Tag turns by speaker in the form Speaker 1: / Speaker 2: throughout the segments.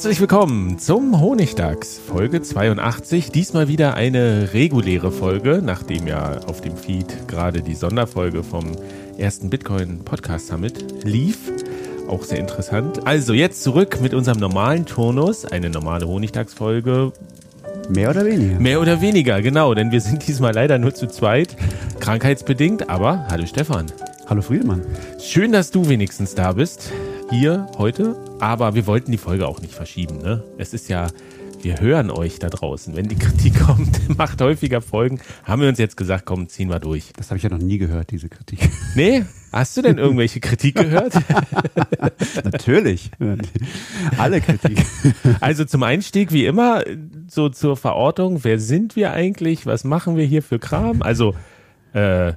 Speaker 1: Herzlich willkommen zum Honigdachs, Folge 82. Diesmal wieder eine reguläre Folge, nachdem ja auf dem Feed gerade die Sonderfolge vom ersten Bitcoin Podcast Summit lief. Auch sehr interessant. Also jetzt zurück mit unserem normalen Turnus, eine normale Honigdachs-Folge.
Speaker 2: Mehr oder weniger.
Speaker 1: Mehr oder weniger, genau, denn wir sind diesmal leider nur zu zweit, krankheitsbedingt, aber hallo Stefan.
Speaker 2: Hallo Friedemann.
Speaker 1: Schön, dass du wenigstens da bist hier heute, aber wir wollten die Folge auch nicht verschieben. Ne? Es ist ja, wir hören euch da draußen. Wenn die Kritik kommt, macht häufiger Folgen. Haben wir uns jetzt gesagt, komm, ziehen wir durch.
Speaker 2: Das habe ich ja noch nie gehört, diese Kritik.
Speaker 1: Nee? Hast du denn irgendwelche Kritik gehört?
Speaker 2: Natürlich. Alle Kritik.
Speaker 1: Also zum Einstieg, wie immer, so zur Verortung, wer sind wir eigentlich? Was machen wir hier für Kram? Also, äh,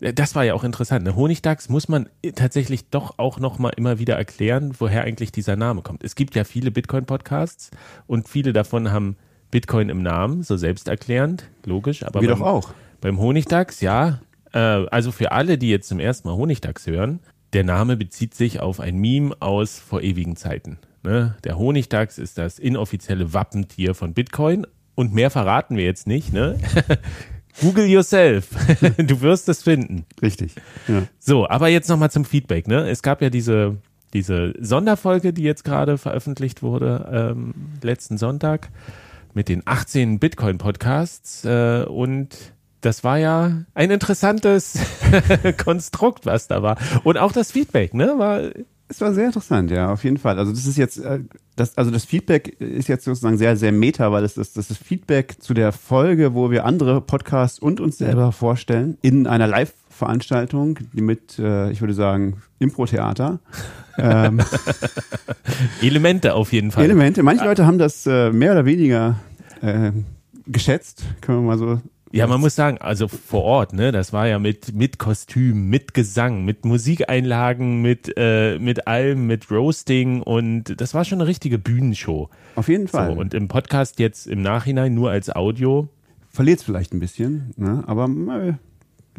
Speaker 1: das war ja auch interessant. Ne? Honigdachs muss man tatsächlich doch auch noch mal immer wieder erklären, woher eigentlich dieser Name kommt. Es gibt ja viele Bitcoin-Podcasts und viele davon haben Bitcoin im Namen, so selbsterklärend, logisch. Aber
Speaker 2: Wir
Speaker 1: beim,
Speaker 2: doch auch.
Speaker 1: Beim Honigdachs, ja. Äh, also für alle, die jetzt zum ersten Mal Honigdachs hören, der Name bezieht sich auf ein Meme aus vor ewigen Zeiten. Ne? Der Honigdachs ist das inoffizielle Wappentier von Bitcoin und mehr verraten wir jetzt nicht. Ne? Google yourself. du wirst es finden.
Speaker 2: Richtig. Ja.
Speaker 1: So, aber jetzt nochmal zum Feedback. Ne? Es gab ja diese, diese Sonderfolge, die jetzt gerade veröffentlicht wurde, ähm, letzten Sonntag, mit den 18 Bitcoin-Podcasts. Äh, und das war ja ein interessantes Konstrukt, was da war. Und auch das Feedback, ne? War
Speaker 2: es war sehr interessant, ja, auf jeden Fall. Also das ist jetzt, äh, das, also das Feedback ist jetzt sozusagen sehr, sehr meta, weil das, das ist Feedback zu der Folge, wo wir andere Podcasts und uns selber vorstellen in einer Live-Veranstaltung mit, äh, ich würde sagen, Impro-Theater. ähm,
Speaker 1: Elemente auf jeden Fall.
Speaker 2: Elemente. Manche Leute haben das äh, mehr oder weniger äh, geschätzt, können wir mal so
Speaker 1: ja, man muss sagen, also vor Ort, ne, das war ja mit mit Kostüm, mit Gesang, mit Musikeinlagen, mit äh, mit allem, mit Roasting und das war schon eine richtige Bühnenshow.
Speaker 2: Auf jeden Fall.
Speaker 1: So, und im Podcast jetzt im Nachhinein nur als Audio
Speaker 2: verliert es vielleicht ein bisschen, ne? aber äh,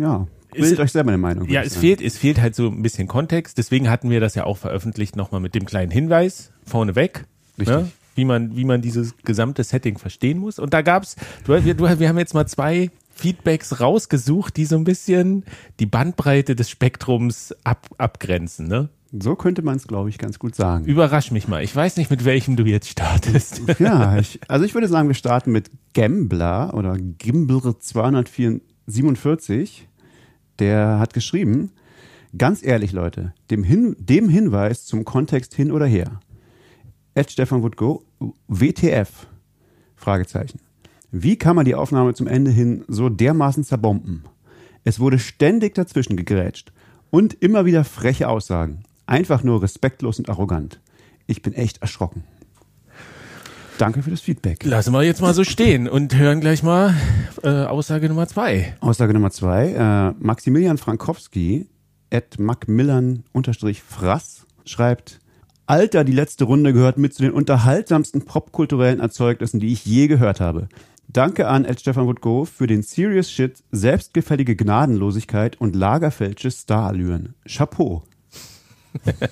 Speaker 2: ja, bildet euch selber eine Meinung.
Speaker 1: Ja, es fehlt es fehlt halt so ein bisschen Kontext. Deswegen hatten wir das ja auch veröffentlicht nochmal mit dem kleinen Hinweis vorneweg.
Speaker 2: Richtig.
Speaker 1: Ne? Wie man, wie man dieses gesamte Setting verstehen muss. Und da gab's, du, wir, du, wir haben jetzt mal zwei Feedbacks rausgesucht, die so ein bisschen die Bandbreite des Spektrums ab, abgrenzen, ne?
Speaker 2: So könnte man es, glaube ich, ganz gut sagen.
Speaker 1: Überrasch mich mal. Ich weiß nicht, mit welchem du jetzt startest.
Speaker 2: Ja, ich, also ich würde sagen, wir starten mit Gambler oder Gimbler 247. Der hat geschrieben, ganz ehrlich, Leute, dem, Hin dem Hinweis zum Kontext hin oder her. Ed Stefan would go, WTF? Fragezeichen. Wie kann man die Aufnahme zum Ende hin so dermaßen zerbomben? Es wurde ständig dazwischen gegrätscht und immer wieder freche Aussagen. Einfach nur respektlos und arrogant. Ich bin echt erschrocken. Danke für das Feedback.
Speaker 1: Lassen wir jetzt mal so stehen und hören gleich mal äh, Aussage Nummer zwei.
Speaker 2: Aussage Nummer zwei. Äh, Maximilian Frankowski at macmillan-frass schreibt, Alter, die letzte Runde gehört mit zu den unterhaltsamsten popkulturellen Erzeugnissen, die ich je gehört habe. Danke an Ed Stefan Woodgo für den Serious Shit, selbstgefällige Gnadenlosigkeit und Lagerfelsche Starallüren. Chapeau.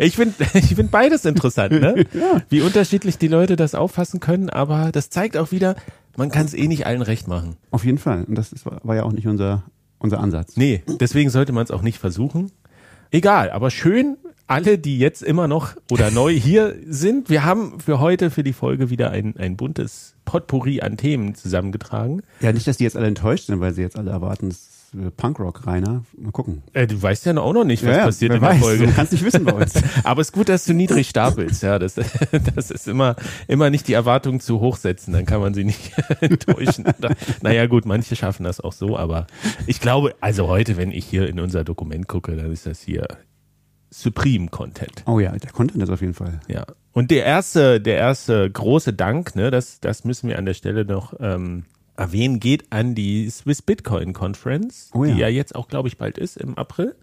Speaker 1: Ich finde ich find beides interessant, ne? Wie unterschiedlich die Leute das auffassen können, aber das zeigt auch wieder, man kann es eh nicht allen recht machen.
Speaker 2: Auf jeden Fall. Und das ist, war ja auch nicht unser, unser Ansatz.
Speaker 1: Nee, deswegen sollte man es auch nicht versuchen. Egal, aber schön, alle, die jetzt immer noch oder neu hier sind. Wir haben für heute, für die Folge wieder ein, ein buntes Potpourri an Themen zusammengetragen.
Speaker 2: Ja, nicht, dass die jetzt alle enttäuscht sind, weil sie jetzt alle erwarten, es ist Punkrock, Rainer. Mal gucken.
Speaker 1: Äh, du weißt ja auch noch nicht, was
Speaker 2: Ja,
Speaker 1: passiert in der
Speaker 2: weiß,
Speaker 1: Folge.
Speaker 2: Du kannst nicht wissen bei uns.
Speaker 1: Aber es ist gut, dass du niedrig stapelst. Ja, das, das ist immer, immer nicht die Erwartungen zu hoch setzen. Dann kann man sie nicht enttäuschen. Naja, gut, manche schaffen das auch so, aber ich glaube, also heute, wenn ich hier in unser Dokument gucke, dann ist das hier Supreme Content.
Speaker 2: Oh ja, der Content ist auf jeden Fall.
Speaker 1: Ja. Und der erste, der erste große Dank, ne, das, das müssen wir an der Stelle noch ähm, erwähnen, geht an die Swiss Bitcoin Conference,
Speaker 2: Oh ja.
Speaker 1: die ja jetzt auch, glaube ich, bald ist im April.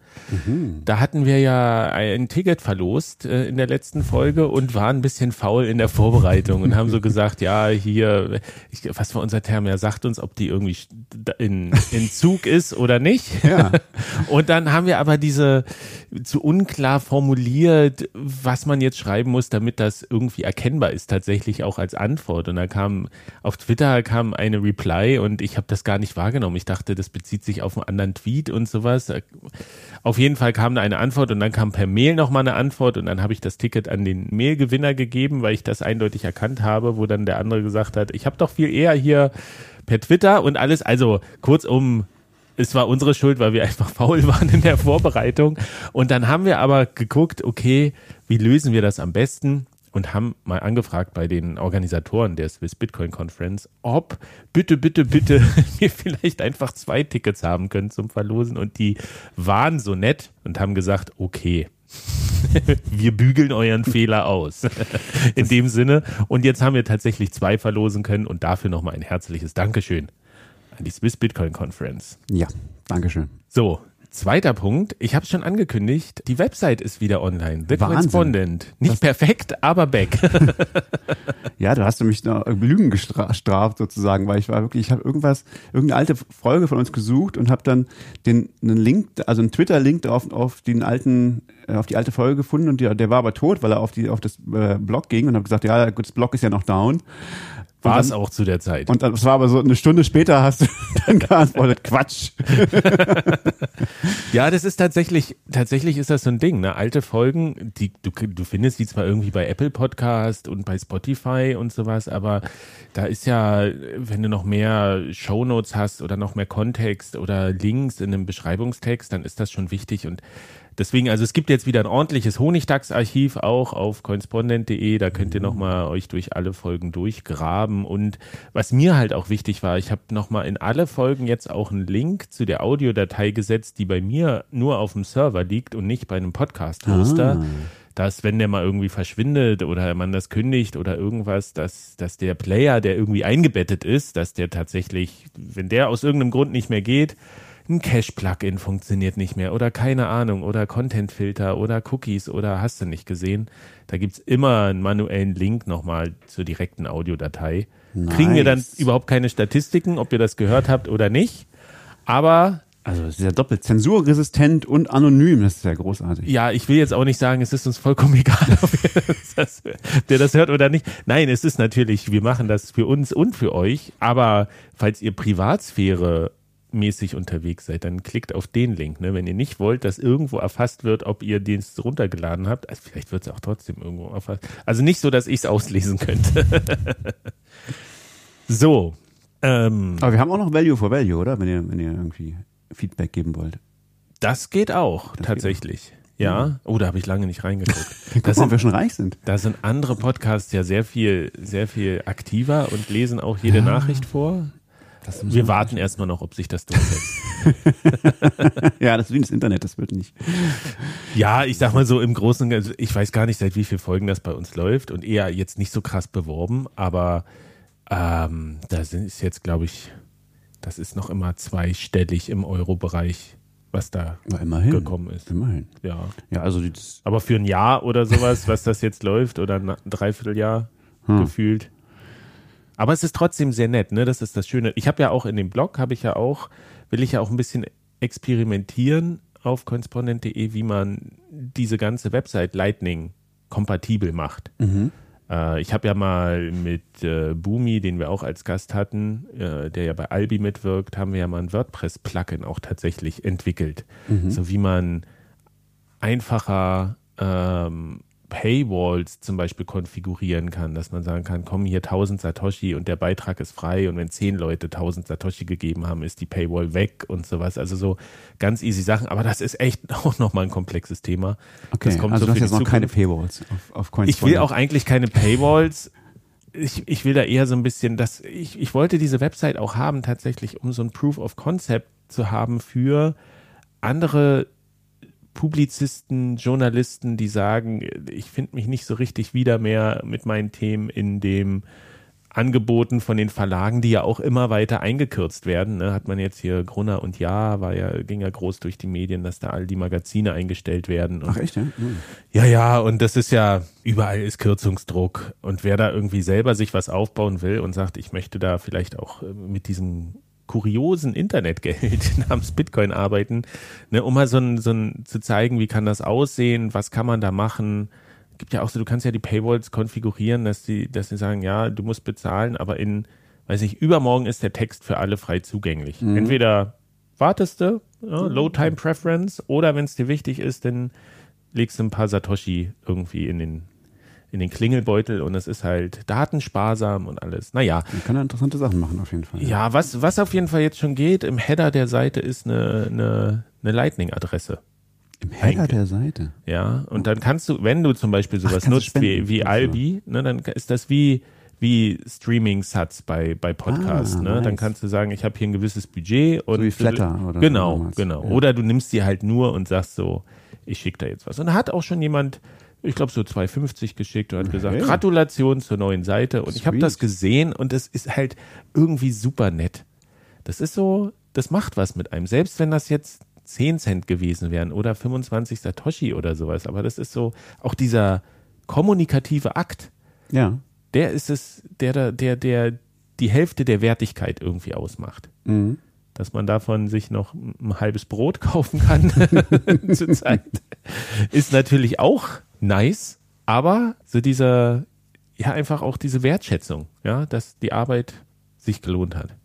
Speaker 1: Da hatten wir ja ein Ticket verlost äh, in der letzten Folge und waren ein bisschen faul in der Vorbereitung und haben so gesagt, ja, hier, ich, was war unser Term? Ja, sagt uns, ob die irgendwie in, in Zug ist oder nicht.
Speaker 2: Ja.
Speaker 1: Und dann haben wir aber diese zu unklar formuliert, was man jetzt schreiben muss, damit das irgendwie erkennbar ist, tatsächlich auch als Antwort. Und da kam auf Twitter kam eine Reply und ich habe das gar nicht wahrgenommen. Ich dachte, das bezieht sich auf einen anderen Tweet und sowas. Auf jeden Fall kam da eine Antwort und dann kam per Mail nochmal eine Antwort und dann habe ich das Ticket an den Mailgewinner gegeben, weil ich das eindeutig erkannt habe, wo dann der andere gesagt hat, ich habe doch viel eher hier per Twitter und alles. Also kurzum, es war unsere Schuld, weil wir einfach faul waren in der Vorbereitung. Und dann haben wir aber geguckt, okay, wie lösen wir das am besten? Und haben mal angefragt bei den Organisatoren der Swiss Bitcoin Conference, ob bitte, bitte, bitte wir vielleicht einfach zwei Tickets haben können zum Verlosen. Und die waren so nett und haben gesagt, okay, wir bügeln euren Fehler aus. In dem Sinne. Und jetzt haben wir tatsächlich zwei verlosen können und dafür nochmal ein herzliches Dankeschön an die Swiss Bitcoin Conference.
Speaker 2: Ja, Dankeschön.
Speaker 1: So, zweiter Punkt. Ich habe es schon angekündigt. Die Website ist wieder online. The
Speaker 2: Wahnsinn.
Speaker 1: Correspondent. Nicht perfekt, aber back.
Speaker 2: Ja, da hast du mich noch Lügen gestraft sozusagen, weil ich war wirklich, ich habe irgendwas, irgendeine alte Folge von uns gesucht und habe dann den einen Link, also einen Twitter-Link auf, auf den alten, auf die alte Folge gefunden und der, der war aber tot, weil er auf die auf das äh, Blog ging und habe gesagt, ja, gut, das Blog ist ja noch down.
Speaker 1: War es auch zu der Zeit.
Speaker 2: Und das war aber so eine Stunde später hast du dann geantwortet, Quatsch.
Speaker 1: Ja, das ist tatsächlich, tatsächlich ist das so ein Ding, ne? Alte Folgen, die, du, du findest die zwar irgendwie bei Apple Podcast und bei Spotify und sowas, aber da ist ja, wenn du noch mehr Shownotes hast oder noch mehr Kontext oder Links in einem Beschreibungstext, dann ist das schon wichtig und Deswegen, also es gibt jetzt wieder ein ordentliches Honigdachs-Archiv auch auf correspondent.de. Da könnt ihr nochmal euch durch alle Folgen durchgraben. Und was mir halt auch wichtig war, ich habe nochmal in alle Folgen jetzt auch einen Link zu der Audiodatei gesetzt, die bei mir nur auf dem Server liegt und nicht bei einem Podcast-Hoster. Dass, wenn der mal irgendwie verschwindet oder man das kündigt oder irgendwas, dass, dass der Player, der irgendwie eingebettet ist, dass der tatsächlich, wenn der aus irgendeinem Grund nicht mehr geht, ein Cache-Plugin funktioniert nicht mehr oder keine Ahnung oder Content-Filter oder Cookies oder hast du nicht gesehen. Da gibt's immer einen manuellen Link nochmal zur direkten Audiodatei. Kriegen wir dann
Speaker 2: Nice.
Speaker 1: überhaupt keine Statistiken, ob ihr das gehört habt oder nicht. Aber
Speaker 2: Also es ist ja doppelt zensurresistent und anonym, das ist ja großartig.
Speaker 1: ja, ich will jetzt auch nicht sagen, es ist uns vollkommen egal, ob das, ob ihr das hört oder nicht. Nein, es ist natürlich, wir machen das für uns und für euch. Aber falls ihr Privatsphäre mäßig unterwegs seid, dann klickt auf den Link. Ne? Wenn ihr nicht wollt, dass irgendwo erfasst wird, ob ihr den runtergeladen habt, also vielleicht wird es auch trotzdem irgendwo erfasst. Also nicht so, dass ich es auslesen könnte. so. Ähm,
Speaker 2: Aber wir haben auch noch Value for Value, oder? Wenn ihr, wenn ihr irgendwie Feedback geben wollt.
Speaker 1: das geht auch,
Speaker 2: geht
Speaker 1: tatsächlich. Ja. Oh, da habe ich lange nicht reingeguckt.
Speaker 2: Guck
Speaker 1: Das
Speaker 2: mal,
Speaker 1: sind
Speaker 2: wir schon reich sind.
Speaker 1: Da sind andere Podcasts ja sehr viel, sehr viel aktiver und lesen auch jede Nachricht vor. Wir warten erstmal noch, ob sich das durchsetzt.
Speaker 2: Ja, das ist wie das Internet, das wird nicht.
Speaker 1: ja, ich sag mal so im Großen und Ganzen, ich weiß gar nicht, seit wie vielen Folgen das bei uns läuft und eher jetzt nicht so krass beworben, aber ähm, da sind ist jetzt, glaube ich, das ist noch immer zweistellig im Euro-Bereich, was da
Speaker 2: immerhin.
Speaker 1: gekommen ist.
Speaker 2: Immerhin.
Speaker 1: Ja.
Speaker 2: Ja, also
Speaker 1: Aber für ein Jahr oder sowas, was das jetzt läuft, oder ein Dreivierteljahr
Speaker 2: Hm.
Speaker 1: gefühlt. Aber es ist trotzdem sehr nett, ne? Das ist das Schöne. Ich habe ja auch in dem Blog, habe ich ja auch, will ich ja auch ein bisschen experimentieren auf correspondent.de, wie man diese ganze Website Lightning kompatibel macht.
Speaker 2: Mhm.
Speaker 1: Äh, ich habe ja mal mit äh, Boomi, den wir auch als Gast hatten, äh, der ja bei Albi mitwirkt, haben wir ja mal ein WordPress-Plugin auch tatsächlich entwickelt.
Speaker 2: Mhm.
Speaker 1: So wie man einfacher ähm, Paywalls zum Beispiel konfigurieren kann, dass man sagen kann, komm hier 1000 Satoshi und der Beitrag ist frei und wenn 10 Leute 1000 Satoshi gegeben haben, ist die Paywall weg und sowas. Also so ganz easy Sachen, aber das ist echt auch nochmal ein komplexes Thema.
Speaker 2: Okay,
Speaker 1: das kommt
Speaker 2: also
Speaker 1: so
Speaker 2: du hast jetzt noch keine. Paywalls auf, auf
Speaker 1: Ich
Speaker 2: Coinspondent.
Speaker 1: will auch eigentlich keine Paywalls. Ich, ich will da eher so ein bisschen, dass ich, ich wollte diese Website auch haben, tatsächlich, um so ein Proof of Concept zu haben für andere Publizisten, Journalisten, die sagen, ich finde mich nicht so richtig wieder mehr mit meinen Themen in dem Angeboten von den Verlagen, die ja auch immer weiter eingekürzt werden. Ne? Hat man jetzt hier Grunner und Ja, war ja, ging ja groß durch die Medien, dass da all die Magazine eingestellt werden. Und
Speaker 2: Ach echt, ja? Hm.
Speaker 1: ja, ja, und das ist ja, überall ist Kürzungsdruck. Und wer da irgendwie selber sich was aufbauen will und sagt, ich möchte da vielleicht auch äh, mit diesem kuriosen Internetgeld namens Bitcoin arbeiten, ne, um mal so ein, so ein, zu zeigen, wie kann das aussehen, was kann man da machen. Gibt ja auch so, du kannst ja die Paywalls konfigurieren, dass die, dass sie sagen, ja, du musst bezahlen, aber in, weiß ich, übermorgen ist der Text für alle frei zugänglich. Entweder wartest du, ja, Low Time Preference, oder wenn es dir wichtig ist, dann legst du ein paar Satoshi irgendwie in den, in den Klingelbeutel und es ist halt datensparsam und alles. Naja,
Speaker 2: Man kann da interessante Sachen machen auf jeden Fall.
Speaker 1: ja, was, was auf jeden Fall jetzt schon geht, im Header der Seite ist eine, eine, eine Lightning-Adresse.
Speaker 2: Im Header der Seite.
Speaker 1: Ja, und dann kannst du, wenn du zum Beispiel sowas
Speaker 2: du
Speaker 1: nutzt wie, wie
Speaker 2: Ach so.
Speaker 1: Albi, ne, dann ist das wie, wie Streaming-Sats bei, bei Podcasts.
Speaker 2: Ah,
Speaker 1: ne? Dann
Speaker 2: nice.
Speaker 1: kannst du sagen, ich habe hier ein gewisses Budget. Und
Speaker 2: wie Flatter oder so
Speaker 1: Genau,
Speaker 2: damals.
Speaker 1: genau.
Speaker 2: Ja.
Speaker 1: Oder du nimmst die halt nur und sagst so, ich schicke da jetzt was. Und da hat auch schon jemand, ich glaube so 2,50 geschickt und hat gesagt,
Speaker 2: Hey.
Speaker 1: Gratulation zur neuen Seite. Und ich habe
Speaker 2: Sweet.
Speaker 1: das gesehen und es ist halt irgendwie super nett. Das ist so, das macht was mit einem. Selbst wenn das jetzt 10 Cent gewesen wären oder 25 Satoshi oder sowas. Aber das ist so, auch dieser kommunikative Akt,
Speaker 2: Ja.
Speaker 1: der ist es, der, da- der, der die Hälfte der Wertigkeit irgendwie ausmacht.
Speaker 2: Mhm.
Speaker 1: Dass man davon sich noch ein halbes Brot kaufen kann zurzeit, ist natürlich auch nice, aber so dieser, ja, einfach auch diese Wertschätzung, ja, dass die Arbeit sich gelohnt hat.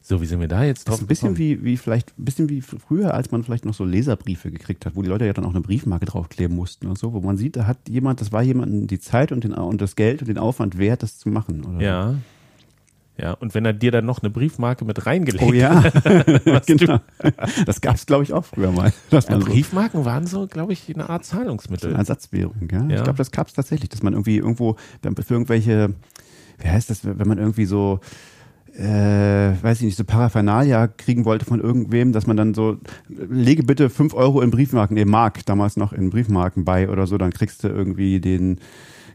Speaker 1: So, wie sind wir da jetzt
Speaker 2: Das
Speaker 1: drauf?
Speaker 2: ist ein bisschen
Speaker 1: gekommen?
Speaker 2: wie, wie vielleicht, ein bisschen wie früher, als man vielleicht noch so Leserbriefe gekriegt hat, wo die Leute ja dann auch eine Briefmarke draufkleben mussten und so, wo man sieht, da hat jemand, das war jemandem die Zeit und, den, und das Geld und den Aufwand wert, das zu machen. Oder?
Speaker 1: Ja. Ja, und wenn er dir dann noch eine Briefmarke mit reingelegt
Speaker 2: Oh ja, genau. Das gab es, glaube ich, auch früher mal.
Speaker 1: Ja,
Speaker 2: so
Speaker 1: Briefmarken waren so, glaube ich, eine Art Zahlungsmittel.
Speaker 2: eine Ersatzwährung, ja.
Speaker 1: Ja.
Speaker 2: Ich glaube, das gab es tatsächlich, dass man irgendwie irgendwo wenn- für irgendwelche, wie heißt das, wenn man irgendwie so äh, weiß ich nicht, so Paraphernalia kriegen wollte von irgendwem, dass man dann so, lege bitte fünf Euro in Briefmarken, nee, Mark, damals noch in Briefmarken bei oder so, dann kriegst du irgendwie den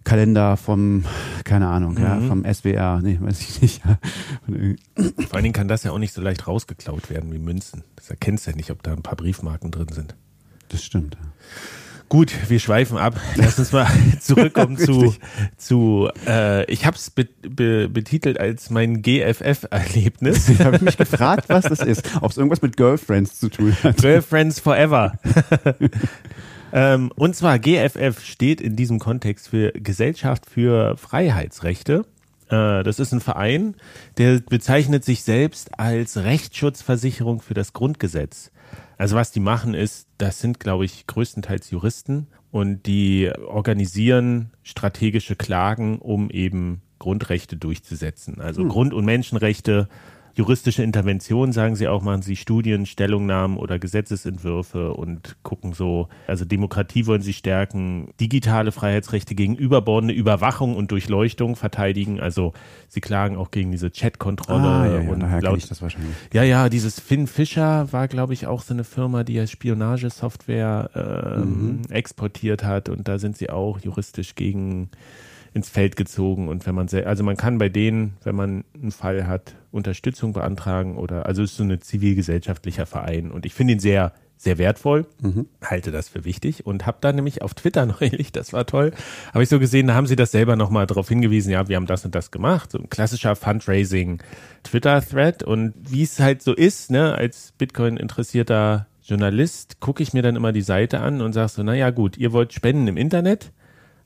Speaker 2: Kalender vom, keine Ahnung, ja,
Speaker 1: Mhm.
Speaker 2: vom SWR, nee, weiß ich nicht. Ja.
Speaker 1: Vor allen Dingen kann das ja auch nicht so leicht rausgeklaut werden wie Münzen. Das erkennst du ja nicht, ob da ein paar Briefmarken drin sind.
Speaker 2: Das stimmt.
Speaker 1: Gut, wir schweifen ab. Lass uns mal zurückkommen zu, zu äh, ich habe es be, be, betitelt als mein GFF-Erlebnis.
Speaker 2: Ich habe mich gefragt, was das ist, ob es irgendwas mit Girlfriends zu tun hat.
Speaker 1: Girlfriends Forever. ähm, und zwar GFF steht in diesem Kontext für Gesellschaft für Freiheitsrechte. Äh, das ist ein Verein, der bezeichnet sich selbst als Rechtsschutzversicherung für das Grundgesetz. Also was die machen ist, das sind, glaube ich, größtenteils Juristen und die organisieren strategische Klagen, um eben Grundrechte durchzusetzen. Also Grund- und Menschenrechte, juristische Intervention, sagen sie auch, machen sie Studien, Stellungnahmen oder Gesetzesentwürfe und gucken so, also Demokratie wollen sie stärken, digitale Freiheitsrechte gegen überbordene Überwachung und Durchleuchtung verteidigen. Also sie klagen auch gegen diese Chatkontrolle
Speaker 2: Ah, ja, ja,
Speaker 1: und
Speaker 2: daher
Speaker 1: laut
Speaker 2: ich das wahrscheinlich.
Speaker 1: ja, ja, dieses Finn Fischer war, glaube ich, auch so eine Firma, die ja Spionagesoftware ähm, exportiert hat und da sind sie auch juristisch gegen ins Feld gezogen und wenn man sehr, also man kann bei denen, wenn man einen Fall hat, Unterstützung beantragen oder also es ist so ein zivilgesellschaftlicher Verein und ich finde ihn sehr sehr wertvoll, halte das für wichtig und habe da nämlich auf Twitter neulich, das war toll, habe ich so gesehen, da haben sie das selber nochmal darauf hingewiesen, ja, wir haben das und das gemacht, so ein klassischer Fundraising Twitter-Thread und wie es halt so ist, ne, als Bitcoin-interessierter Journalist gucke ich mir dann immer die Seite an und sage so, naja gut, ihr wollt spenden im Internet,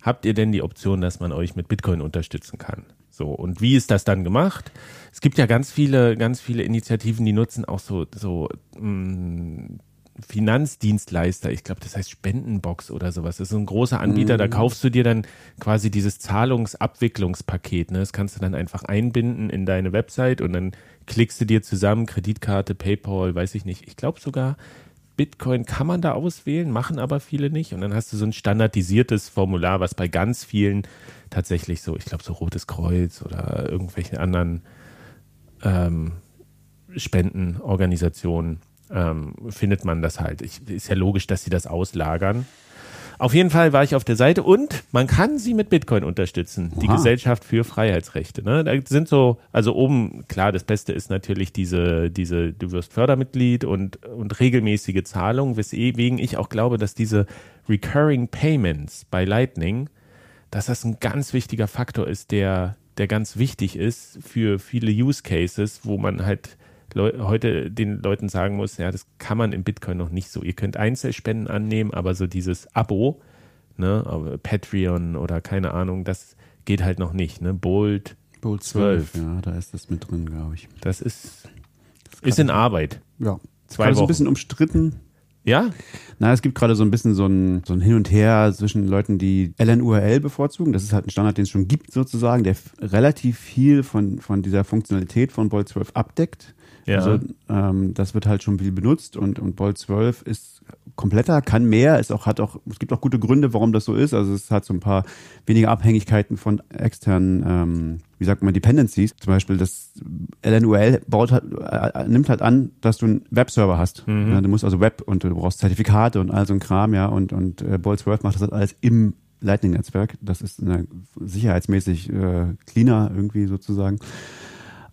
Speaker 1: habt ihr denn die Option, dass man euch mit Bitcoin unterstützen kann? So, und wie ist das dann gemacht? Es gibt ja ganz viele, ganz viele Initiativen, die nutzen auch so, so mh, Finanzdienstleister, ich glaube, das heißt Spendenbox oder sowas. Das ist ein großer Anbieter, da kaufst du dir dann quasi dieses Zahlungsabwicklungspaket. Ne? Das kannst du dann einfach einbinden in deine Website und dann klickst du dir zusammen Kreditkarte, PayPal, weiß ich nicht. Ich glaube sogar, Bitcoin kann man da auswählen, machen aber viele nicht. Und dann hast du so ein standardisiertes Formular, was bei ganz vielen tatsächlich so, ich glaube, so Rotes Kreuz oder irgendwelchen anderen ähm, Spendenorganisationen ähm, findet man das halt. Ich, ist ja logisch, dass sie das auslagern. Auf jeden Fall war ich auf der Seite und man kann sie mit Bitcoin unterstützen. Die
Speaker 2: Oha.
Speaker 1: Gesellschaft für Freiheitsrechte. Ne? Da sind so, also oben, klar, das Beste ist natürlich diese, diese, du wirst Fördermitglied und, und regelmäßige Zahlungen, weswegen ich auch glaube, dass diese Recurring Payments bei Lightning, dass das ein ganz wichtiger Faktor ist, der, der ganz wichtig ist für viele Use Cases, wo man halt Leu heute den Leuten sagen muss, ja, das kann man im Bitcoin noch nicht so. Ihr könnt Einzelspenden annehmen, aber so dieses Abo, ne, Patreon oder keine Ahnung, das geht halt noch nicht, ne? Bolt,
Speaker 2: Bolt
Speaker 1: 12.
Speaker 2: 12, ja, da ist das mit drin, glaube ich.
Speaker 1: das ist, ist in Arbeit.
Speaker 2: Ja.
Speaker 1: Zwei
Speaker 2: Gerade so ein
Speaker 1: Wochen.
Speaker 2: bisschen umstritten.
Speaker 1: Ja?
Speaker 2: Na, es gibt gerade so ein bisschen so ein, so ein Hin und Her zwischen Leuten, die LNURL bevorzugen. Das ist halt ein Standard, den es schon gibt sozusagen, der relativ viel von, von dieser Funktionalität von Bolt 12 abdeckt.
Speaker 1: Ja.
Speaker 2: Also ähm, das wird halt schon viel benutzt und, und Bolt 12 ist kompletter, kann mehr, ist auch, hat auch, es gibt auch gute Gründe, warum das so ist. Also es hat so ein paar weniger Abhängigkeiten von externen, ähm, wie sagt man, Dependencies. Zum Beispiel das LNUL baut halt, äh, nimmt halt an, dass du einen Webserver hast. Ja, du musst also Web und du brauchst Zertifikate und all so ein Kram, ja. Und, und äh, Bolt 12 macht das halt alles im Lightning-Netzwerk. Das ist eine, sicherheitsmäßig äh, cleaner irgendwie sozusagen.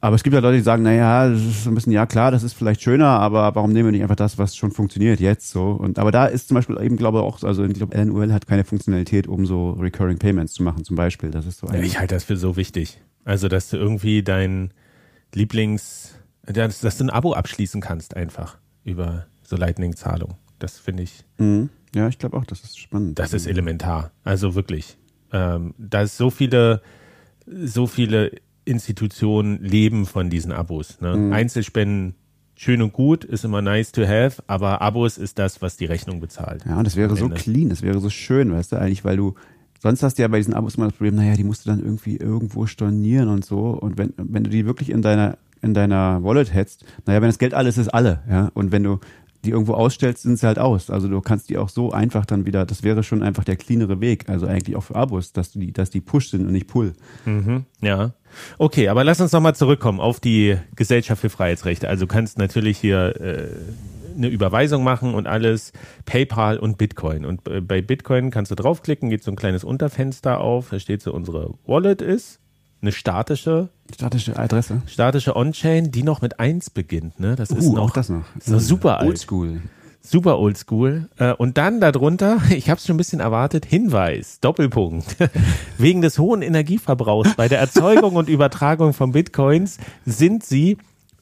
Speaker 2: Aber es gibt ja Leute, die sagen, naja, das ist so ein bisschen, ja klar, das ist vielleicht schöner, aber warum nehmen wir nicht einfach das, was schon funktioniert jetzt so? Und aber da ist zum Beispiel eben, glaube ich, auch, also ich glaube, LNUL hat keine Funktionalität, um so Recurring Payments zu machen, zum Beispiel. Das ist so
Speaker 1: ja ich halte das für so wichtig. Also, dass du irgendwie dein Lieblings, dass, dass du ein Abo abschließen kannst einfach über so Lightning-Zahlung. Das finde ich,
Speaker 2: Mhm. ja, ich glaube auch, das ist spannend.
Speaker 1: Das ist elementar. Also wirklich. Ähm, da ist so viele, so viele Institutionen leben von diesen Abos. Ne?
Speaker 2: Mhm.
Speaker 1: Einzelspenden, schön und gut, ist immer nice to have, aber Abos ist das, was die Rechnung bezahlt.
Speaker 2: Ja, und das wäre so clean, das wäre so schön, weißt du, eigentlich, weil du, sonst hast du ja bei diesen Abos immer das Problem, naja, die musst du dann irgendwie irgendwo stornieren und so. Und wenn, wenn du die wirklich in deiner, in deiner Wallet hättest, naja, wenn das Geld alles ist, alle, ja. Und wenn du die irgendwo ausstellst, sind sie halt aus. Also du kannst die auch so einfach dann wieder, das wäre schon einfach der cleanere Weg, also eigentlich auch für Abos, dass die, dass die Push sind und nicht Pull.
Speaker 1: Mhm, ja. Okay, aber lass uns nochmal zurückkommen auf die Gesellschaft für Freiheitsrechte. Also du kannst natürlich hier äh, eine Überweisung machen und alles, PayPal und Bitcoin. Und äh, bei Bitcoin kannst du draufklicken, geht so ein kleines Unterfenster auf, da steht so, unsere Wallet ist eine statische,
Speaker 2: Statische Adresse.
Speaker 1: statische On-Chain, die noch mit 1 beginnt. Ne? Das ist
Speaker 2: Uh,
Speaker 1: noch,
Speaker 2: auch das noch.
Speaker 1: ist noch super alt.
Speaker 2: Oldschool.
Speaker 1: Super oldschool. Äh, Und dann darunter, ich habe es schon ein bisschen erwartet, Hinweis, Doppelpunkt. Wegen des hohen Energieverbrauchs bei der Erzeugung und Übertragung von Bitcoins sind sie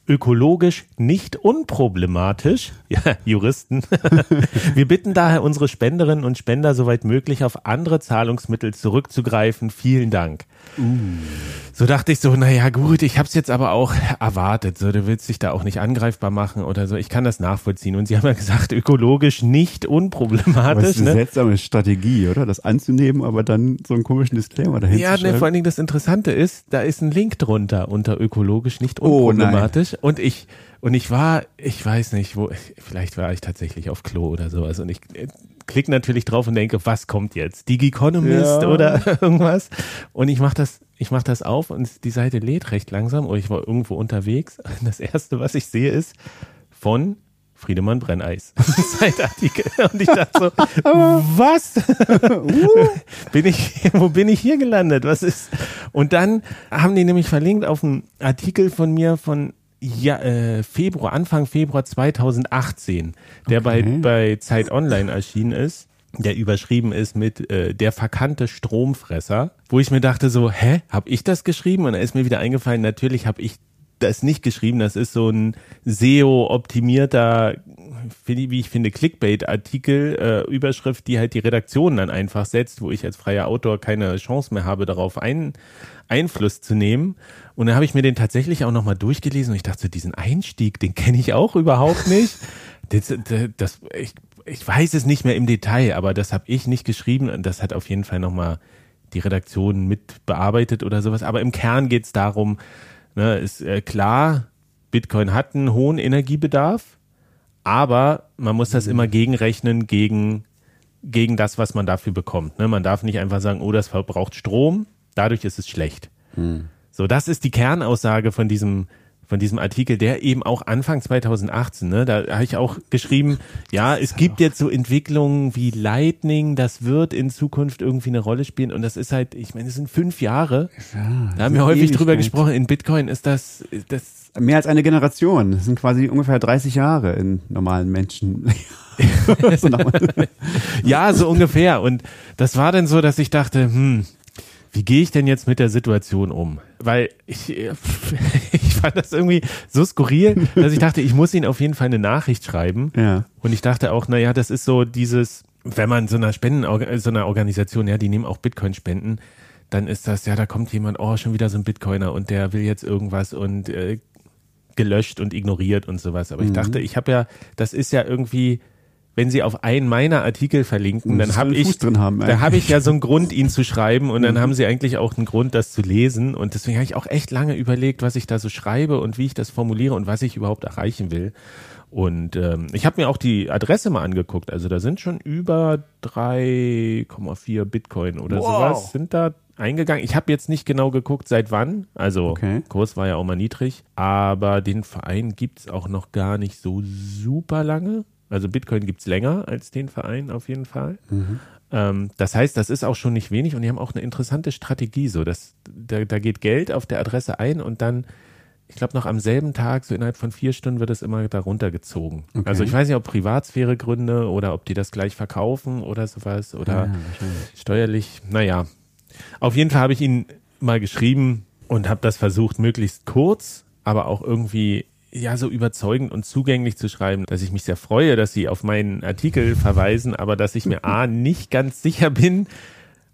Speaker 1: ökologisch nicht unproblematisch. Ja, Juristen. Wir bitten daher unsere Spenderinnen und Spender soweit möglich auf andere Zahlungsmittel zurückzugreifen. Vielen Dank. So dachte ich so, naja gut, ich habe es jetzt aber auch erwartet. So, du willst dich da auch nicht angreifbar machen oder so. Ich kann das nachvollziehen. Und sie haben ja gesagt, ökologisch nicht
Speaker 2: Aber
Speaker 1: unproblematisch.
Speaker 2: ist eine
Speaker 1: Ne?
Speaker 2: seltsame Strategie, oder? Das anzunehmen, aber dann so einen komischen Disclaimer dahinter
Speaker 1: Ja, ne, vor allen Dingen das Interessante ist, da ist ein Link drunter unter ökologisch nicht
Speaker 2: Oh,
Speaker 1: und ich und ich war, ich weiß nicht, wo, vielleicht war ich tatsächlich auf Klo oder sowas. Und ich äh, klick natürlich drauf und denke, was kommt jetzt? Digi Economist
Speaker 2: Ja.
Speaker 1: oder irgendwas? Und ich mach das, ich mach das auf und die Seite lädt recht langsam. Und ich war irgendwo unterwegs. Das erste, was ich sehe, ist von Friedemann Brenneis. Zeitartikel. Und ich dachte so, was? bin ich, wo bin ich hier gelandet? Was ist? Und dann haben die nämlich verlinkt auf einen Artikel von mir von ja, äh, Februar, Anfang Februar 2018, der bei,
Speaker 2: Okay.
Speaker 1: bei Zeit Online erschienen ist, der überschrieben ist mit äh, der verkannte Stromfresser, wo ich mir dachte so, hä, hab ich das geschrieben? Und da ist mir wieder eingefallen, natürlich habe ich das nicht geschrieben. Das ist so ein SEO-optimierter, wie ich finde, Clickbait-Artikel, äh, Überschrift, die halt die Redaktion dann einfach setzt, wo ich als freier Autor keine Chance mehr habe, darauf ein, Einfluss zu nehmen. Und dann habe ich mir den tatsächlich auch nochmal durchgelesen und ich dachte, diesen Einstieg, den kenne ich auch überhaupt nicht. Das, das, ich, ich weiß es nicht mehr im Detail, aber das habe ich nicht geschrieben und das hat auf jeden Fall nochmal die Redaktion mit bearbeitet oder sowas. Aber im Kern geht es darum, ne, ist äh, klar, Bitcoin hat einen hohen Energiebedarf, aber man muss das immer gegenrechnen gegen, gegen das, was man dafür bekommt. Ne? Man darf nicht einfach sagen, oh, das verbraucht Strom, dadurch ist es schlecht. Hm. So, das ist die Kernaussage von diesem von diesem Artikel, der eben auch Anfang 2018, ne, da habe ich auch geschrieben, ja, es gibt jetzt so Entwicklungen wie Lightning, das wird in Zukunft irgendwie eine Rolle spielen und das ist halt, ich meine, es sind fünf Jahre. Ja, da haben wir häufig drüber gesprochen. In Bitcoin ist das, das
Speaker 2: mehr als eine Generation. Das sind quasi ungefähr 30 Jahre in normalen Menschen.
Speaker 1: ja, so ungefähr. Und das war dann so, dass ich dachte, hm, wie gehe ich denn jetzt mit der Situation um? Weil ich, ich fand das irgendwie so skurril, dass ich dachte, ich muss ihnen auf jeden Fall eine Nachricht schreiben.
Speaker 2: Ja.
Speaker 1: Und ich dachte auch, naja, das ist so dieses, wenn man so einer Spenden, so einer Organisation, ja, die nehmen auch Bitcoin spenden, dann ist das, ja, da kommt jemand, oh, schon wieder so ein Bitcoiner und der will jetzt irgendwas und äh, gelöscht und ignoriert und sowas. Aber mhm. ich dachte, ich habe ja, das ist ja irgendwie wenn Sie auf einen meiner Artikel verlinken, dann habe ich,
Speaker 2: haben,
Speaker 1: da habe ich ja so einen Grund, Ihnen zu schreiben und dann mhm. haben Sie eigentlich auch einen Grund, das zu lesen und deswegen habe ich auch echt lange überlegt, was ich da so schreibe und wie ich das formuliere und was ich überhaupt erreichen will. Und ähm, ich habe mir auch die Adresse mal angeguckt. Also da sind schon über 3,4 Bitcoin oder wow. sowas sind da eingegangen. Ich habe jetzt nicht genau geguckt, seit wann. Also okay. Kurs war ja auch mal niedrig. Aber den Verein gibt's auch noch gar nicht so super lange. Also Bitcoin gibt es länger als den Verein auf jeden Fall. Mhm. Ähm, das heißt, das ist auch schon nicht wenig und die haben auch eine interessante Strategie. So, dass, da, da geht Geld auf der Adresse ein und dann, ich glaube, noch am selben Tag, so innerhalb von vier Stunden, wird es immer darunter gezogen. Okay. Also ich weiß nicht, ob Privatsphäre-Gründe oder ob die das gleich verkaufen oder sowas oder ja, steuerlich. Naja, auf jeden Fall habe ich ihnen mal geschrieben und habe das versucht, möglichst kurz, aber auch irgendwie ja so überzeugend und zugänglich zu schreiben, dass ich mich sehr freue, dass Sie auf meinen Artikel verweisen, aber dass ich mir A nicht ganz sicher bin.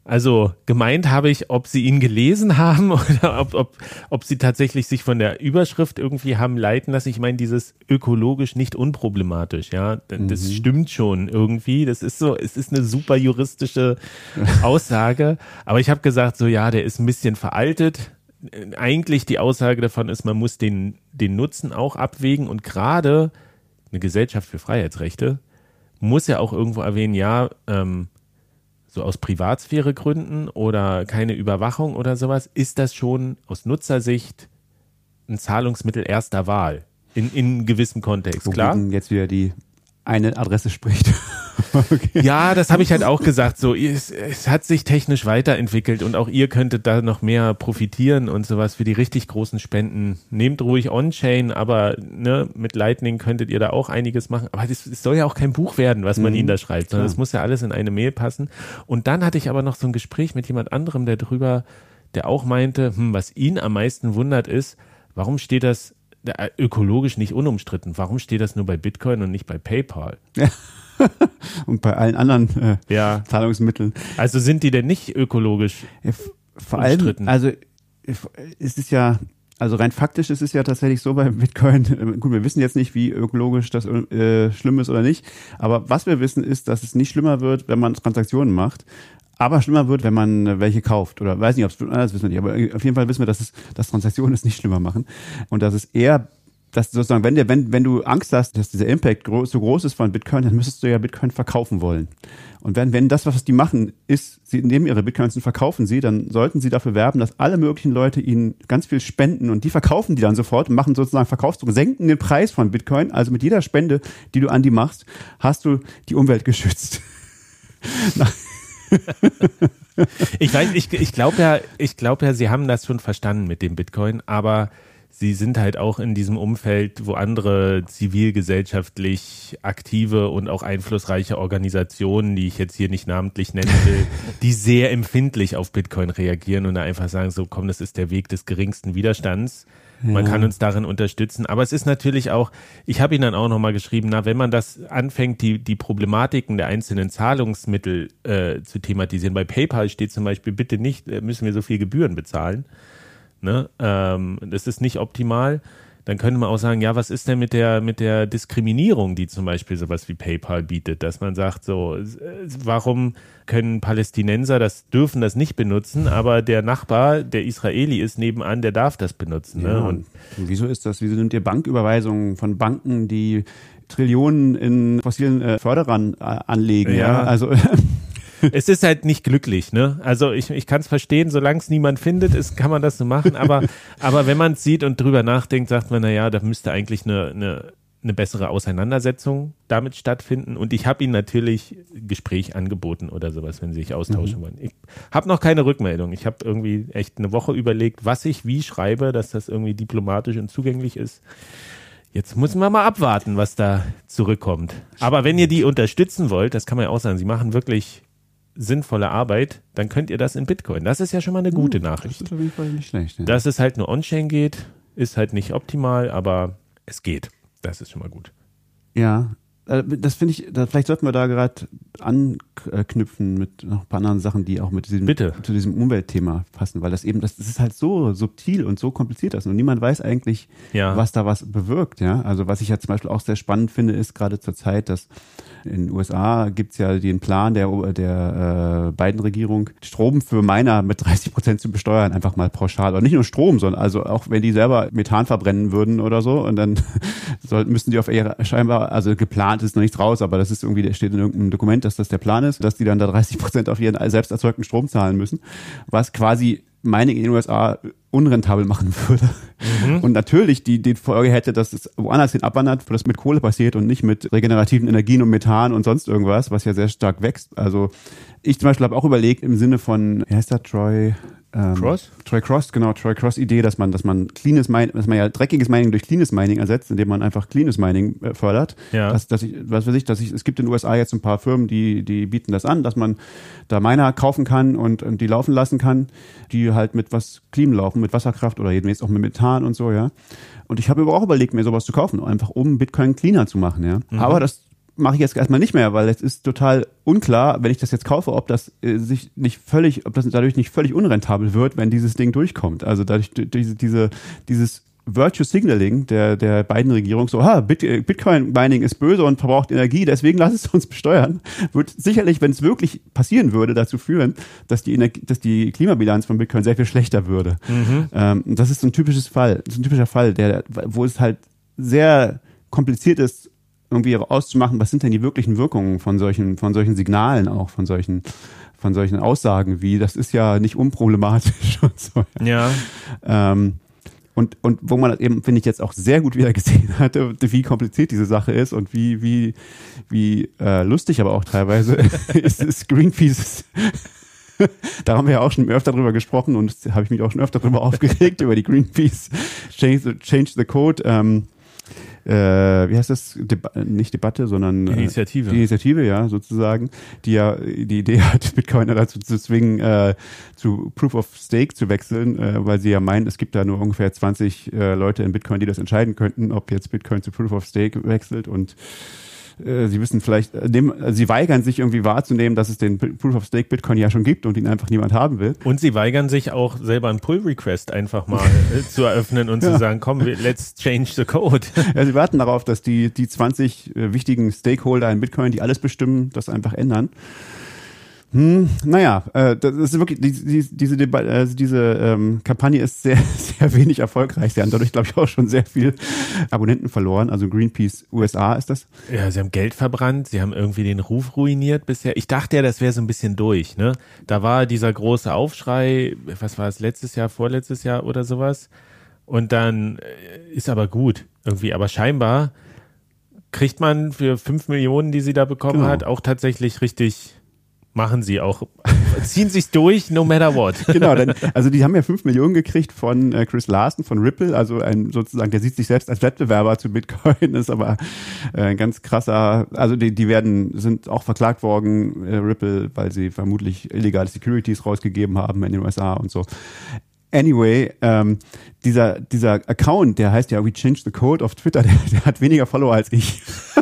Speaker 1: Also gemeint habe ich, ob Sie ihn gelesen haben oder ob, ob, ob Sie tatsächlich sich von der Überschrift irgendwie haben leiten lassen. Ich meine, dieses ökologisch nicht unproblematisch, ja, das mhm. stimmt schon irgendwie. Das ist so, es ist eine super juristische Aussage. Aber ich habe gesagt, so ja, der ist ein bisschen veraltet eigentlich die Aussage davon ist, man muss den, den Nutzen auch abwägen und gerade eine Gesellschaft für Freiheitsrechte muss ja auch irgendwo erwähnen, ja, ähm, so aus Privatsphäregründen oder keine Überwachung oder sowas, ist das schon aus Nutzersicht ein Zahlungsmittel erster Wahl in, in gewissem Kontext,
Speaker 2: Wogegen
Speaker 1: klar?
Speaker 2: jetzt wieder die eine Adresse spricht.
Speaker 1: okay. Ja, das habe ich halt auch gesagt. So, es, es, hat sich technisch weiterentwickelt und auch ihr könntet da noch mehr profitieren und sowas für die richtig großen Spenden. Nehmt ruhig On-Chain, aber ne, mit Lightning könntet ihr da auch einiges machen. Aber es soll ja auch kein Buch werden, was man mhm. ihnen da schreibt, sondern es muss ja alles in eine Mail passen. Und dann hatte ich aber noch so ein Gespräch mit jemand anderem, der drüber, der auch meinte, hm, was ihn am meisten wundert ist, warum steht das ökologisch nicht unumstritten. Warum steht das nur bei Bitcoin und nicht bei PayPal? Ja.
Speaker 2: und bei allen anderen äh, ja. Zahlungsmitteln.
Speaker 1: Also sind die denn nicht ökologisch ja,
Speaker 2: vor umstritten? allem, also es ist ja, also rein faktisch ist es ja tatsächlich so bei Bitcoin, äh, gut, wir wissen jetzt nicht, wie ökologisch das äh, schlimm ist oder nicht, aber was wir wissen ist, dass es nicht schlimmer wird, wenn man Transaktionen macht, aber schlimmer wird, wenn man äh, welche kauft. Oder weiß nicht, ob es, das wissen wir nicht, aber auf jeden Fall wissen wir, dass es, dass Transaktionen es nicht schlimmer machen. Und dass es eher dass sozusagen, wenn, der, wenn, wenn du Angst hast, dass dieser Impact groß, so groß ist von Bitcoin, dann müsstest du ja Bitcoin verkaufen wollen. Und wenn, wenn das, was die machen, ist, sie nehmen ihre Bitcoins und verkaufen sie, dann sollten sie dafür werben, dass alle möglichen Leute ihnen ganz viel spenden und die verkaufen die dann sofort und machen sozusagen Verkaufsdruck, senken den Preis von Bitcoin. Also mit jeder Spende, die du an die machst, hast du die Umwelt geschützt.
Speaker 1: ich weiß, ich, ich glaube ja, ich glaube ja, sie haben das schon verstanden mit dem Bitcoin, aber sie sind halt auch in diesem Umfeld, wo andere zivilgesellschaftlich aktive und auch einflussreiche Organisationen, die ich jetzt hier nicht namentlich nennen will, die sehr empfindlich auf Bitcoin reagieren und da einfach sagen, so komm, das ist der Weg des geringsten Widerstands. Man kann uns darin unterstützen. Aber es ist natürlich auch, ich habe Ihnen dann auch nochmal geschrieben, na, wenn man das anfängt, die, die Problematiken der einzelnen Zahlungsmittel äh, zu thematisieren. Bei PayPal steht zum Beispiel, bitte nicht, äh, müssen wir so viel Gebühren bezahlen. Ne? Ähm, das ist nicht optimal. Dann könnte man auch sagen, ja, was ist denn mit der, mit der Diskriminierung, die zum Beispiel sowas wie PayPal bietet, dass man sagt, so, warum können Palästinenser das, dürfen das nicht benutzen, aber der Nachbar, der Israeli ist nebenan, der darf das benutzen. Ne?
Speaker 2: Ja,
Speaker 1: Und
Speaker 2: und wieso ist das? Wieso nimmt ihr Banküberweisungen von Banken, die Trillionen in fossilen äh, Förderern äh, anlegen? Ja,
Speaker 1: Ja.
Speaker 2: also
Speaker 1: es ist halt nicht glücklich, ne? Also ich, ich kann es verstehen, solange es niemand findet, ist, kann man das so machen, aber, aber wenn man es sieht und drüber nachdenkt, sagt man, naja, da müsste eigentlich eine, eine, eine bessere Auseinandersetzung damit stattfinden. Und ich habe ihnen natürlich Gespräch angeboten oder sowas, wenn sie sich austauschen wollen. Ich habe noch keine Rückmeldung. Ich habe irgendwie echt eine Woche überlegt, was ich wie schreibe, dass das irgendwie diplomatisch und zugänglich ist. Jetzt müssen wir mal abwarten, was da zurückkommt. Aber wenn ihr die unterstützen wollt, das kann man ja auch sagen, sie machen wirklich sinnvolle Arbeit, dann könnt ihr das in Bitcoin. Das ist ja schon mal eine gute
Speaker 2: das
Speaker 1: Nachricht.
Speaker 2: ist auf jeden Fall nicht schlecht. Ja.
Speaker 1: Dass es halt nur on-chain geht, ist halt nicht optimal, aber es geht. Das ist schon mal gut.
Speaker 2: Ja, äh, das finde ich, vielleicht sollten wir da gerade anknüpfen mit noch ein paar anderen Sachen, die auch mit diesem,
Speaker 1: Bitte.
Speaker 2: zu diesem Umweltthema passen, weil das eben, das, das ist halt so subtil und so kompliziert ist und niemand weiß eigentlich,
Speaker 1: Ja.
Speaker 2: was da was bewirkt, ja. Also was ich ja zum Beispiel auch sehr spannend finde, ist gerade zur Zeit, dass in den USA gibt's ja den Plan der, der äh, Biden-Regierung, Strom für Miner mit 30 Prozent zu besteuern, einfach mal pauschal. Und nicht nur Strom, sondern also auch wenn die selber Methan verbrennen würden oder so, und dann sollten, müssen die auf ihre scheinbar, also geplant ist noch nichts raus, aber das ist irgendwie, da steht in irgendeinem Dokument, dass das der Plan ist, dass die dann da 30 Prozent auf ihren selbst erzeugten Strom zahlen müssen, was quasi Mining in den USA unrentabel machen würde. Und natürlich die, die Folge hätte, dass es woanders hin abwandert, wo das mit Kohle passiert und nicht mit regenerativen Energien und Methan und sonst irgendwas, was ja sehr stark wächst. Also ich zum Beispiel habe auch überlegt im Sinne von, wie heißt der, Troy? Ähm,
Speaker 1: Cross?
Speaker 2: Troy Cross, genau, Troy Cross Idee, dass man, dass man cleanes Mining, dass man ja dreckiges Mining durch cleanes Mining ersetzt, indem man einfach cleanes Mining äh, fördert.
Speaker 1: Ja.
Speaker 2: Dass, dass ich, was weiß ich, dass ich, es gibt in den USA jetzt ein paar Firmen, die, die bieten das an, dass man da Miner kaufen kann und, und die laufen lassen kann, die halt mit was clean laufen, mit Wasserkraft oder jetzt auch mit Methan und so, ja. Und ich habe aber auch überlegt, mir sowas zu kaufen, einfach um Bitcoin cleaner zu machen, ja. Aber das mache ich jetzt erstmal nicht mehr, weil es ist total unklar, wenn ich das jetzt kaufe, ob das äh, sich nicht völlig, ob das dadurch nicht völlig unrentabel wird, wenn dieses Ding durchkommt. Also dadurch diese, diese dieses Virtue Signaling der, der beiden Regierung, so, ha, äh, Bitcoin Mining ist böse und verbraucht Energie, deswegen lass es uns besteuern, wird sicherlich, wenn es wirklich passieren würde, dazu führen, dass die Energie, dass die Klimabilanz von Bitcoin sehr viel schlechter würde. Ähm, und das ist so ein typisches Fall, ist ein typischer Fall, der, wo es halt sehr kompliziert ist, irgendwie auszumachen, was sind denn die wirklichen Wirkungen von solchen, von solchen Signalen auch, von solchen, von solchen Aussagen wie, das ist ja nicht unproblematisch und so.
Speaker 1: Ja.
Speaker 2: Ähm, und, und wo man das eben, finde ich, jetzt auch sehr gut wieder gesehen hatte, wie kompliziert diese Sache ist und wie, wie, wie äh, lustig aber auch teilweise ist, ist Greenpeace. da haben wir ja auch schon öfter drüber gesprochen und habe ich mich auch schon öfter drüber aufgeregt, über die Greenpeace Change, the- Change the Code. Ähm, äh, wie heißt das? Deba nicht Debatte, sondern äh,
Speaker 1: Initiative.
Speaker 2: Die Initiative, ja, sozusagen, die ja die Idee hat, Bitcoiner dazu zu zwingen, äh, zu Proof of Stake zu wechseln, äh, weil sie ja meinen, es gibt da nur ungefähr 20 äh, Leute in Bitcoin, die das entscheiden könnten, ob jetzt Bitcoin zu Proof of Stake wechselt und äh, sie wissen vielleicht, äh, dem, also sie weigern sich irgendwie wahrzunehmen, dass es den Proof of Stake Bitcoin ja schon gibt und ihn einfach niemand haben will.
Speaker 1: Und sie weigern sich auch selber einen Pull-Request einfach mal äh, zu eröffnen und zu sagen, komm, let's change the code.
Speaker 2: Ja, sie warten darauf, dass die, die 20 äh, wichtigen Stakeholder in Bitcoin, die alles bestimmen, das einfach ändern. Hm, naja, äh, das ist wirklich, die, die, diese, Deba äh, diese ähm, Kampagne ist sehr, sehr wenig erfolgreich. Sie haben dadurch, glaube ich, auch schon sehr viel Abonnenten verloren. Also Greenpeace USA ist das.
Speaker 1: Ja, sie haben Geld verbrannt, sie haben irgendwie den Ruf ruiniert bisher. Ich dachte ja, das wäre so ein bisschen durch, ne? Da war dieser große Aufschrei, was war es, letztes Jahr, vorletztes Jahr oder sowas. Und dann äh, ist aber gut irgendwie. Aber scheinbar kriegt man für fünf Millionen, die sie da bekommen
Speaker 2: Genau.
Speaker 1: hat, auch tatsächlich richtig, machen sie auch ziehen sich durch, no matter what.
Speaker 2: genau, denn, also die haben ja fünf Millionen gekriegt von äh, Chris Larson von Ripple, also ein sozusagen, der sieht sich selbst als Wettbewerber zu Bitcoin, ist aber äh, ein ganz krasser, also die, die werden, sind auch verklagt worden, äh, Ripple, weil sie vermutlich illegale Securities rausgegeben haben in den USA und so. Anyway, ähm, dieser, dieser Account, der heißt ja We Change the Code auf Twitter, der, der hat weniger Follower als ich.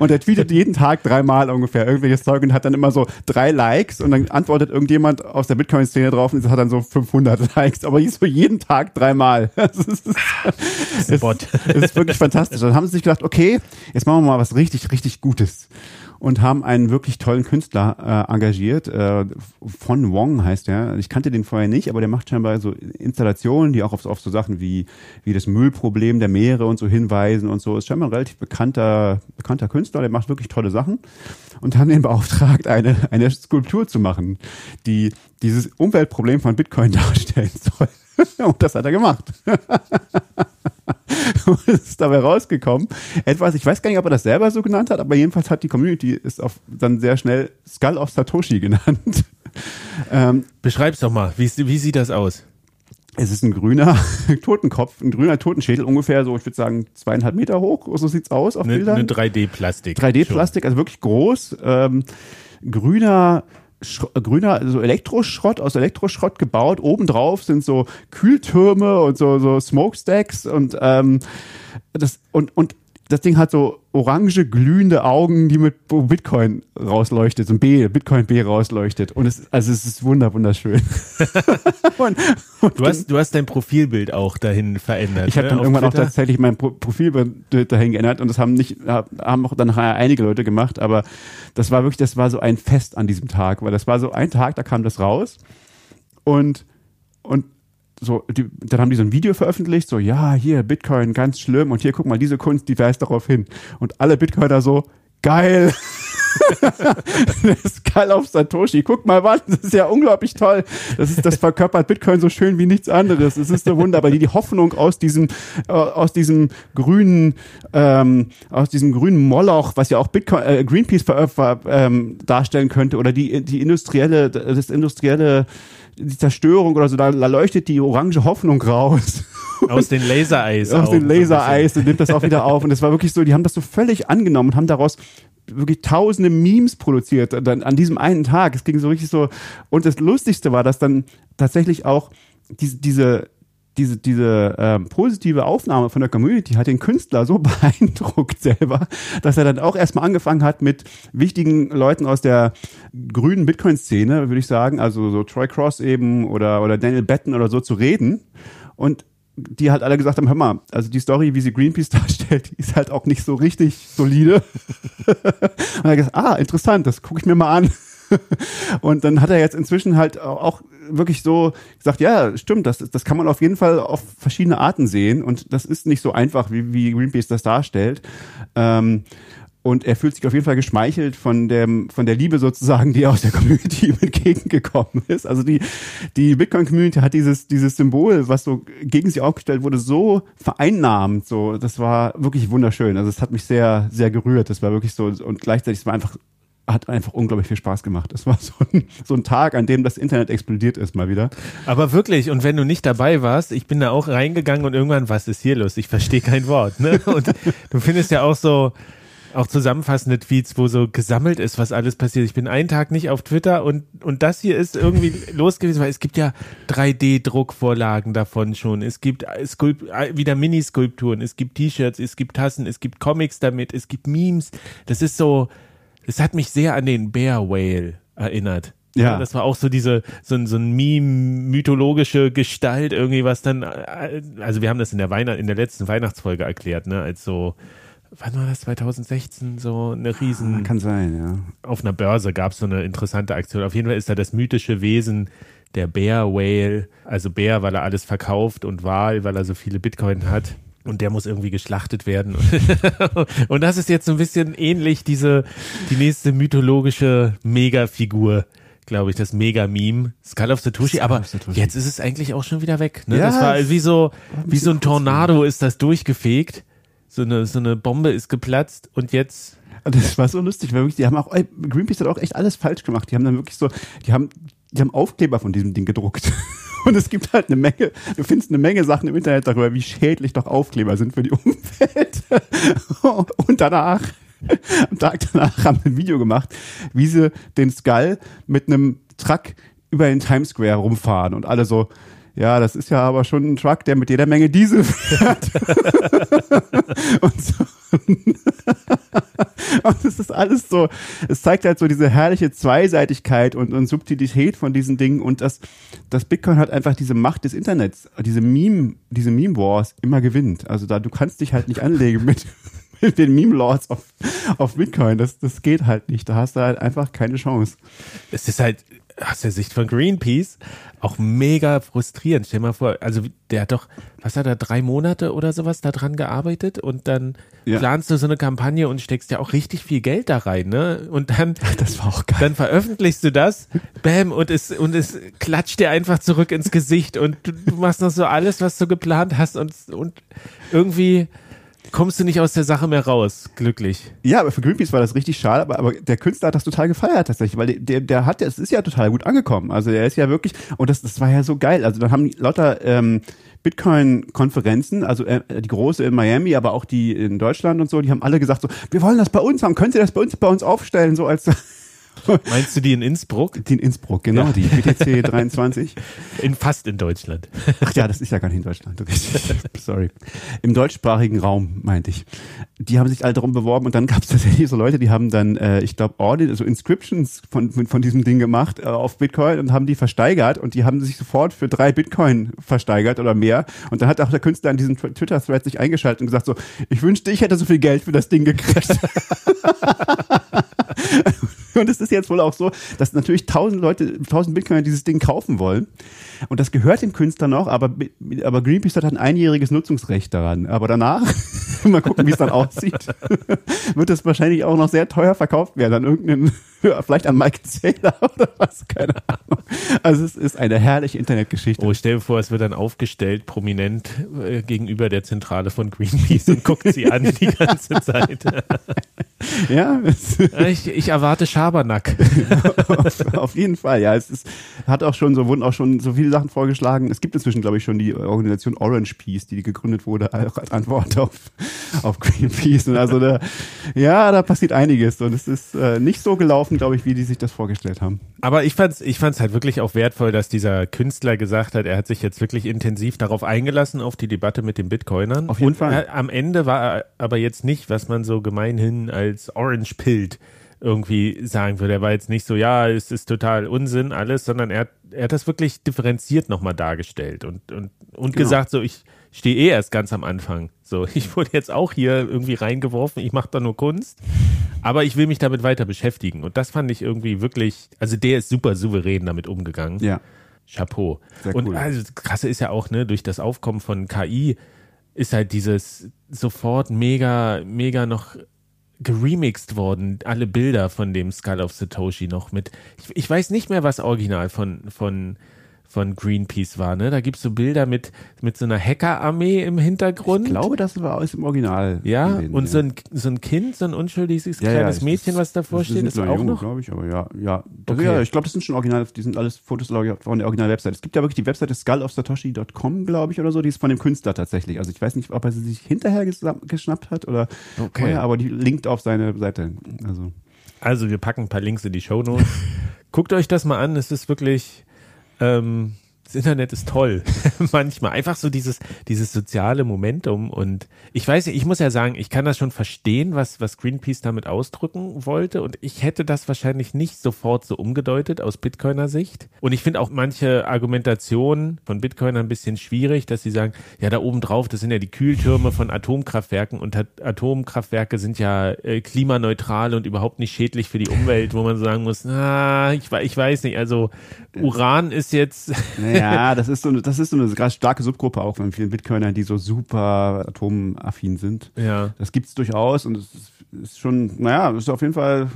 Speaker 2: und er tweetet jeden Tag dreimal ungefähr irgendwelches Zeug und hat dann immer so drei Likes und dann antwortet irgendjemand aus der Bitcoin-Szene drauf und hat dann so 500 Likes, aber so jeden Tag dreimal. Das ist, das ist, Bot. Es ist wirklich fantastisch. Dann haben sie sich gedacht, okay, jetzt machen wir mal was richtig, richtig Gutes und haben einen wirklich tollen Künstler äh, engagiert. Äh, von Wong heißt er. Ich kannte den vorher nicht, aber der macht scheinbar so Installationen, die auch auf, auf so Sachen wie, wie das Müllproblem der Meere und so hinweisen und so. Ist scheinbar ein relativ bekannter, bekannter Künstler, der macht wirklich tolle Sachen und haben den beauftragt, eine, eine Skulptur zu machen, die dieses Umweltproblem von Bitcoin darstellen soll. und das hat er gemacht. und ist dabei rausgekommen. Etwas, ich weiß gar nicht, ob er das selber so genannt hat, aber jedenfalls hat die Community es auf, dann sehr schnell Skull of Satoshi genannt.
Speaker 1: ähm, Beschreib's doch mal, wie, wie sieht das aus?
Speaker 2: Es ist ein grüner Totenkopf, ein grüner Totenschädel, ungefähr so, ich würde sagen, zweieinhalb Meter hoch, so sieht's aus auf
Speaker 1: eine,
Speaker 2: Bildern.
Speaker 1: Eine 3D-Plastik.
Speaker 2: 3D-Plastik, also wirklich groß. Ähm, grüner Sch grüner, also Elektroschrott, aus Elektroschrott gebaut. Obendrauf sind so Kühltürme und so, so Smokestacks und, ähm, das, und, und das Ding hat so orange, glühende Augen, die mit Bitcoin rausleuchtet, so ein B, Bitcoin B rausleuchtet. Und es, also es ist wunder, wunderschön.
Speaker 1: und, und du, hast, du hast dein Profilbild auch dahin verändert.
Speaker 2: Ich habe ne, dann irgendwann Twitter? auch tatsächlich mein Pro Profilbild dahin geändert und das haben nicht, haben auch dann nachher einige Leute gemacht, aber das war wirklich, das war so ein Fest an diesem Tag, weil das war so ein Tag, da kam das raus und, und so, die, dann haben die so ein Video veröffentlicht, so, ja, hier, Bitcoin, ganz schlimm, und hier, guck mal, diese Kunst, die weist darauf hin. Und alle Bitcoiner so, geil. das ist geil auf Satoshi. Guck mal, was, das ist ja unglaublich toll. Das ist, das verkörpert Bitcoin so schön wie nichts anderes. Es ist so wunderbar. Die, die Hoffnung aus diesem, äh, aus diesem grünen, ähm, aus diesem grünen Moloch, was ja auch Bitcoin, äh, Greenpeace ver, ähm, darstellen könnte, oder die, die industrielle, das industrielle, die Zerstörung oder so, da, da leuchtet die orange Hoffnung raus.
Speaker 1: Aus den Lasereis.
Speaker 2: Aus den Lasereis und nimmt das auch wieder auf. Und es war wirklich so, die haben das so völlig angenommen und haben daraus wirklich tausende Memes produziert dann an diesem einen Tag. Es ging so richtig so. Und das Lustigste war, dass dann tatsächlich auch diese, diese diese, diese ähm, positive Aufnahme von der Community hat den Künstler so beeindruckt selber, dass er dann auch erstmal angefangen hat, mit wichtigen Leuten aus der grünen Bitcoin-Szene, würde ich sagen, also so Troy Cross eben oder, oder Daniel Batten oder so zu reden. Und die halt alle gesagt haben, hör mal, also die Story, wie sie Greenpeace darstellt, ist halt auch nicht so richtig solide. und er hat gesagt, ah, interessant, das gucke ich mir mal an. und dann hat er jetzt inzwischen halt auch wirklich so gesagt, ja, stimmt, das, das kann man auf jeden Fall auf verschiedene Arten sehen und das ist nicht so einfach, wie, wie Greenpeace das darstellt. Ähm, und er fühlt sich auf jeden Fall geschmeichelt von dem, von der Liebe sozusagen, die aus der Community ihm entgegengekommen ist. Also die, die Bitcoin-Community hat dieses, dieses Symbol, was so gegen sie aufgestellt wurde, so vereinnahmt. So, das war wirklich wunderschön. Also es hat mich sehr, sehr gerührt. Das war wirklich so, und gleichzeitig, es war einfach hat einfach unglaublich viel Spaß gemacht. Es war so ein, so ein Tag, an dem das Internet explodiert ist, mal wieder.
Speaker 1: Aber wirklich, und wenn du nicht dabei warst, ich bin da auch reingegangen und irgendwann, was ist hier los? Ich verstehe kein Wort. Ne? Und du findest ja auch so, auch zusammenfassende Tweets, wo so gesammelt ist, was alles passiert. Ich bin einen Tag nicht auf Twitter und, und das hier ist irgendwie los gewesen, weil es gibt ja 3D-Druckvorlagen davon schon. Es gibt Skulpt wieder Miniskulpturen, es gibt T-Shirts, es gibt Tassen, es gibt Comics damit, es gibt Memes. Das ist so, es hat mich sehr an den Bear Whale erinnert. Ja. ja. Das war auch so diese, so ein, so ein Meme, mythologische Gestalt irgendwie, was dann, also wir haben das in der Weihnacht, in der letzten Weihnachtsfolge erklärt, ne, als so, wann war das, 2016, so eine riesen...
Speaker 2: Kann sein, ja.
Speaker 1: Auf einer Börse gab es so eine interessante Aktion. Auf jeden Fall ist da das mythische Wesen der Bear Whale, also Bär, weil er alles verkauft und Wal, weil er so viele Bitcoin hat. Und der muss irgendwie geschlachtet werden. und das ist jetzt so ein bisschen ähnlich, diese, die nächste mythologische Megafigur glaube ich, das Mega-Meme. Skull of Satoshi, aber jetzt ist es eigentlich auch schon wieder weg. Ne? Ja, das war wie so, wie so ein Tornado ist das durchgefegt so eine, so eine Bombe ist geplatzt und jetzt
Speaker 2: Das war so lustig, weil wirklich, die haben auch, Greenpeace hat auch echt alles falsch gemacht. Die haben dann wirklich so, die haben, die haben Aufkleber von diesem Ding gedruckt. Und es gibt halt eine Menge, du findest eine Menge Sachen im Internet darüber, wie schädlich doch Aufkleber sind für die Umwelt. Und danach, am Tag danach haben sie ein Video gemacht, wie sie den Skull mit einem Truck über den Times Square rumfahren und alle so, ja, das ist ja aber schon ein Truck, der mit jeder Menge Diesel fährt. und so. Alles so, es zeigt halt so diese herrliche Zweiseitigkeit und, und Subtilität von diesen Dingen und das, das Bitcoin hat einfach diese Macht des Internets, diese Meme, diese Meme Wars immer gewinnt. Also da, du kannst dich halt nicht anlegen mit, mit den Meme Lords auf, auf Bitcoin. Das, das geht halt nicht. Da hast du halt einfach keine Chance.
Speaker 1: Es ist halt aus der Sicht von Greenpeace auch mega frustrierend. Stell dir mal vor, also der hat doch, was hat er, drei Monate oder sowas da dran gearbeitet und dann
Speaker 2: Ja.
Speaker 1: planst du so eine Kampagne und steckst ja auch richtig viel Geld da rein, ne? Und dann,
Speaker 2: Das war auch geil.
Speaker 1: dann veröffentlichst du das, bam, und es, und es klatscht dir einfach zurück ins Gesicht und du, du machst noch so alles, was du geplant hast und, und irgendwie kommst du nicht aus der Sache mehr raus, glücklich.
Speaker 2: Ja, aber für Greenpeace war das richtig schade, aber, aber der Künstler hat das total gefeiert tatsächlich, weil der, der, hat, es ist ja total gut angekommen. Also der ist ja wirklich, und das, das war ja so geil. Also dann haben lauter ähm, Bitcoin-Konferenzen, also äh, die große in Miami, aber auch die in Deutschland und so, die haben alle gesagt so, wir wollen das bei uns haben, können Sie das bei uns bei uns aufstellen, so als
Speaker 1: Meinst du die in Innsbruck?
Speaker 2: die in Innsbruck, genau,
Speaker 1: Ja.
Speaker 2: die BTC 23.
Speaker 1: In, fast in Deutschland.
Speaker 2: Ach ja, das ist ja gar nicht in Deutschland. richtig. Sorry. Im deutschsprachigen Raum, meinte ich. Die haben sich alle darum beworben und dann gab es tatsächlich so Leute, die haben dann, äh, ich glaube, Audit, also Inscriptions von, von, diesem Ding gemacht äh, auf Bitcoin und haben die versteigert und die haben sich sofort für drei Bitcoin versteigert oder mehr. Und dann hat auch der Künstler in diesem Tw- Twitter-Thread sich eingeschaltet und gesagt so, ich wünschte, ich hätte so viel Geld für das Ding gekriegt. Und es ist jetzt wohl auch so, dass natürlich tausend Leute, tausend Bitcoiner dieses Ding kaufen wollen. Und das gehört dem Künstler noch, aber, aber Greenpeace hat ein einjähriges Nutzungsrecht daran. Aber danach, mal gucken, wie es dann aussieht, wird es wahrscheinlich auch noch sehr teuer verkauft werden an irgendeinen, vielleicht an Mike Taylor oder was, keine Ahnung. Also es ist eine herrliche Internetgeschichte.
Speaker 1: Oh, stell dir vor, es wird dann aufgestellt, prominent äh, gegenüber der Zentrale von Greenpeace und guckt sie an die ganze Zeit.
Speaker 2: Ja, es,
Speaker 1: Ich, ich erwarte Schabernack.
Speaker 2: auf, auf jeden Fall, ja. Es ist, hat auch schon so, wurden auch schon so viele Sachen vorgeschlagen. Es gibt inzwischen, glaube ich, schon die Organisation Orange Peace, die gegründet wurde, auch als Antwort auf, auf Greenpeace. Und also da, ja, da passiert einiges. Und es ist äh, nicht so gelaufen, glaube ich, wie die sich das vorgestellt haben.
Speaker 1: Aber ich fand's, ich fand's halt wirklich auch wertvoll, dass dieser Künstler gesagt hat, er hat sich jetzt wirklich intensiv darauf eingelassen, auf die Debatte mit den Bitcoinern.
Speaker 2: Auf jeden
Speaker 1: und
Speaker 2: Fall.
Speaker 1: Er, am Ende war er aber jetzt nicht, was man so gemeinhin als Orange Pilled irgendwie sagen würde. Er war jetzt nicht so, ja, es ist total Unsinn alles, sondern er, hat- er hat das wirklich differenziert nochmal dargestellt und, und, und
Speaker 2: Genau.
Speaker 1: gesagt, so, ich stehe eh erst ganz am Anfang. So, ich wurde jetzt auch hier irgendwie reingeworfen, ich mache da nur Kunst. Aber ich will mich damit weiter beschäftigen. Und das fand ich irgendwie wirklich, also der ist super souverän damit umgegangen.
Speaker 2: Ja.
Speaker 1: Chapeau.
Speaker 2: Sehr
Speaker 1: und
Speaker 2: cool.
Speaker 1: also das krasse ist ja auch, ne, durch das Aufkommen von KI ist halt dieses sofort mega, mega noch geremixed worden, alle Bilder von dem Skull of Satoshi noch mit. Ich, ich weiß nicht mehr, was original von, von, von Greenpeace war, ne? Da gibt's so Bilder mit, mit so einer Hackerarmee im Hintergrund.
Speaker 2: Ich glaube, das war alles im Original.
Speaker 1: ja,
Speaker 2: gesehen,
Speaker 1: und so ein, so ein Kind, so ein unschuldiges kleines
Speaker 2: ich-
Speaker 1: Mädchen, was davor
Speaker 2: das
Speaker 1: steht, ist auch
Speaker 2: Junge,
Speaker 1: noch.
Speaker 2: glaube ich, aber ja, ja.
Speaker 1: Okay.
Speaker 2: ja ich glaube, das sind schon original, die sind alles Fotos von der Original-Website. Es gibt ja wirklich die Webseite skullofsatoshi.com, glaube ich, oder so, die ist von dem Künstler tatsächlich. Also ich weiß nicht, ob er sie sich hinterher geschnappt hat oder
Speaker 1: Okay.
Speaker 2: vorher, aber die linkt auf seine Seite. Also
Speaker 1: Also wir packen ein paar Links in die Show Notes. Guckt euch das mal an, es ist wirklich, ähm, das Internet ist toll. Manchmal. Einfach so dieses, dieses soziale Momentum. Und ich weiß ich muss ja sagen, ich kann das schon verstehen, was, was Greenpeace damit ausdrücken wollte. Und ich hätte das wahrscheinlich nicht sofort so umgedeutet aus Bitcoiner Sicht. Und ich finde auch manche Argumentation von Bitcoinern ein bisschen schwierig, dass sie sagen, ja, da oben drauf, das sind ja die Kühltürme von Atomkraftwerken und Atomkraftwerke sind ja äh, klimaneutral und überhaupt nicht schädlich für die Umwelt, wo man sagen muss, na, ich, ich weiß nicht, also Uran ist jetzt,
Speaker 2: Ja, das ist so eine, das ist so eine ganz starke Subgruppe auch von vielen Bitcoinern, die so super atomaffin sind.
Speaker 1: ja,
Speaker 2: Das gibt's durchaus und es ist, schon, naja, ist auf jeden Fall,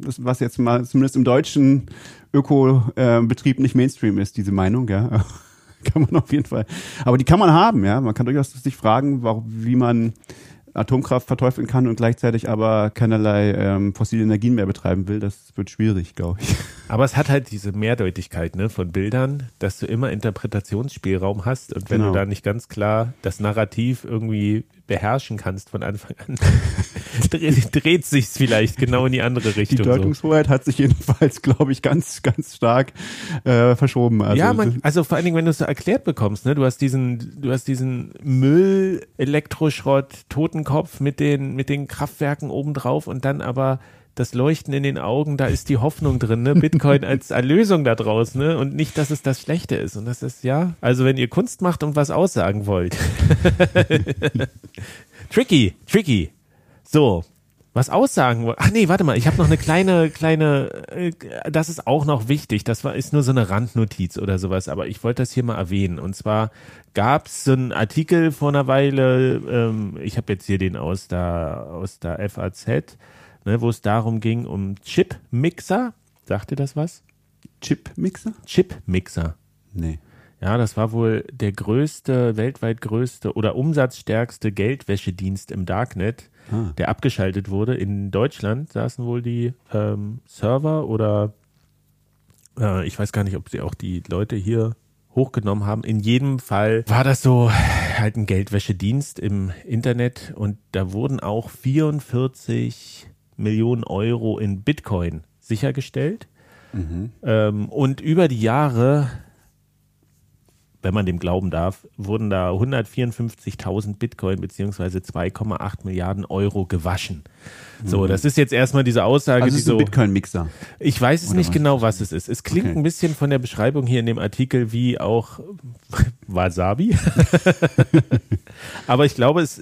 Speaker 2: das, was jetzt mal zumindest im deutschen Öko-Betrieb nicht Mainstream ist, diese Meinung, ja. Kann man auf jeden Fall. Aber die kann man haben, ja. Man kann durchaus sich fragen, warum, wie man Atomkraft verteufeln kann und gleichzeitig aber keinerlei ähm, fossile Energien mehr betreiben will, das wird schwierig, glaube ich.
Speaker 1: Aber es hat halt diese Mehrdeutigkeit ne, von Bildern, dass du immer Interpretationsspielraum hast und wenn
Speaker 2: Genau.
Speaker 1: du da nicht ganz klar das Narrativ irgendwie beherrschen kannst von Anfang an, dreht, dreht sich's vielleicht genau in die andere
Speaker 2: Die
Speaker 1: Richtung. so.
Speaker 2: Deutungshoheit hat sich jedenfalls, glaube ich, ganz, ganz stark äh, verschoben. Also,
Speaker 1: ja, man, also vor allen Dingen, wenn du es so erklärt bekommst, ne, du hast diesen, du hast diesen Müll, Elektroschrott, Totenkopf mit den, mit den Kraftwerken obendrauf und dann aber das Leuchten in den Augen, da ist die Hoffnung drin, ne? Bitcoin als Erlösung da draus, ne? Und nicht, dass es das Schlechte ist. Und das ist, ja, also wenn ihr Kunst macht und was aussagen wollt. tricky, tricky. So, was aussagen wollt. Ach nee, warte mal, ich habe noch eine kleine, kleine, äh, das ist auch noch wichtig. Das war, ist nur so eine Randnotiz oder sowas, aber ich wollte das hier mal erwähnen. Und zwar gab es so einen Artikel vor einer Weile, ähm, ich habe jetzt hier den aus der, aus der FAZ, ne, wo es darum ging, um Chip-Mixer. Sagt ihr das was?
Speaker 2: Chip-Mixer?
Speaker 1: Chip-Mixer.
Speaker 2: Nee.
Speaker 1: Ja, das war wohl der größte, weltweit größte oder umsatzstärkste Geldwäschedienst im Darknet,
Speaker 2: Ah.
Speaker 1: der abgeschaltet wurde. In Deutschland saßen wohl die ähm, Server oder äh, ich weiß gar nicht, ob sie auch die Leute hier hochgenommen haben. In jedem Fall war das so halt ein Geldwäschedienst im Internet und da wurden auch 44 Millionen Euro in Bitcoin sichergestellt. Ähm, und über die Jahre wenn man dem glauben darf, wurden da 154.000 Bitcoin beziehungsweise 2,8 Milliarden Euro gewaschen. So, das ist jetzt erstmal diese Aussage,
Speaker 2: Also
Speaker 1: die
Speaker 2: es ist ein
Speaker 1: so.
Speaker 2: Bitcoin-Mixer.
Speaker 1: Ich weiß es
Speaker 2: Oder
Speaker 1: nicht
Speaker 2: was?
Speaker 1: genau, was es ist. Es klingt
Speaker 2: Okay.
Speaker 1: ein bisschen von der Beschreibung hier in dem Artikel wie auch Wasabi. Aber ich glaube, es,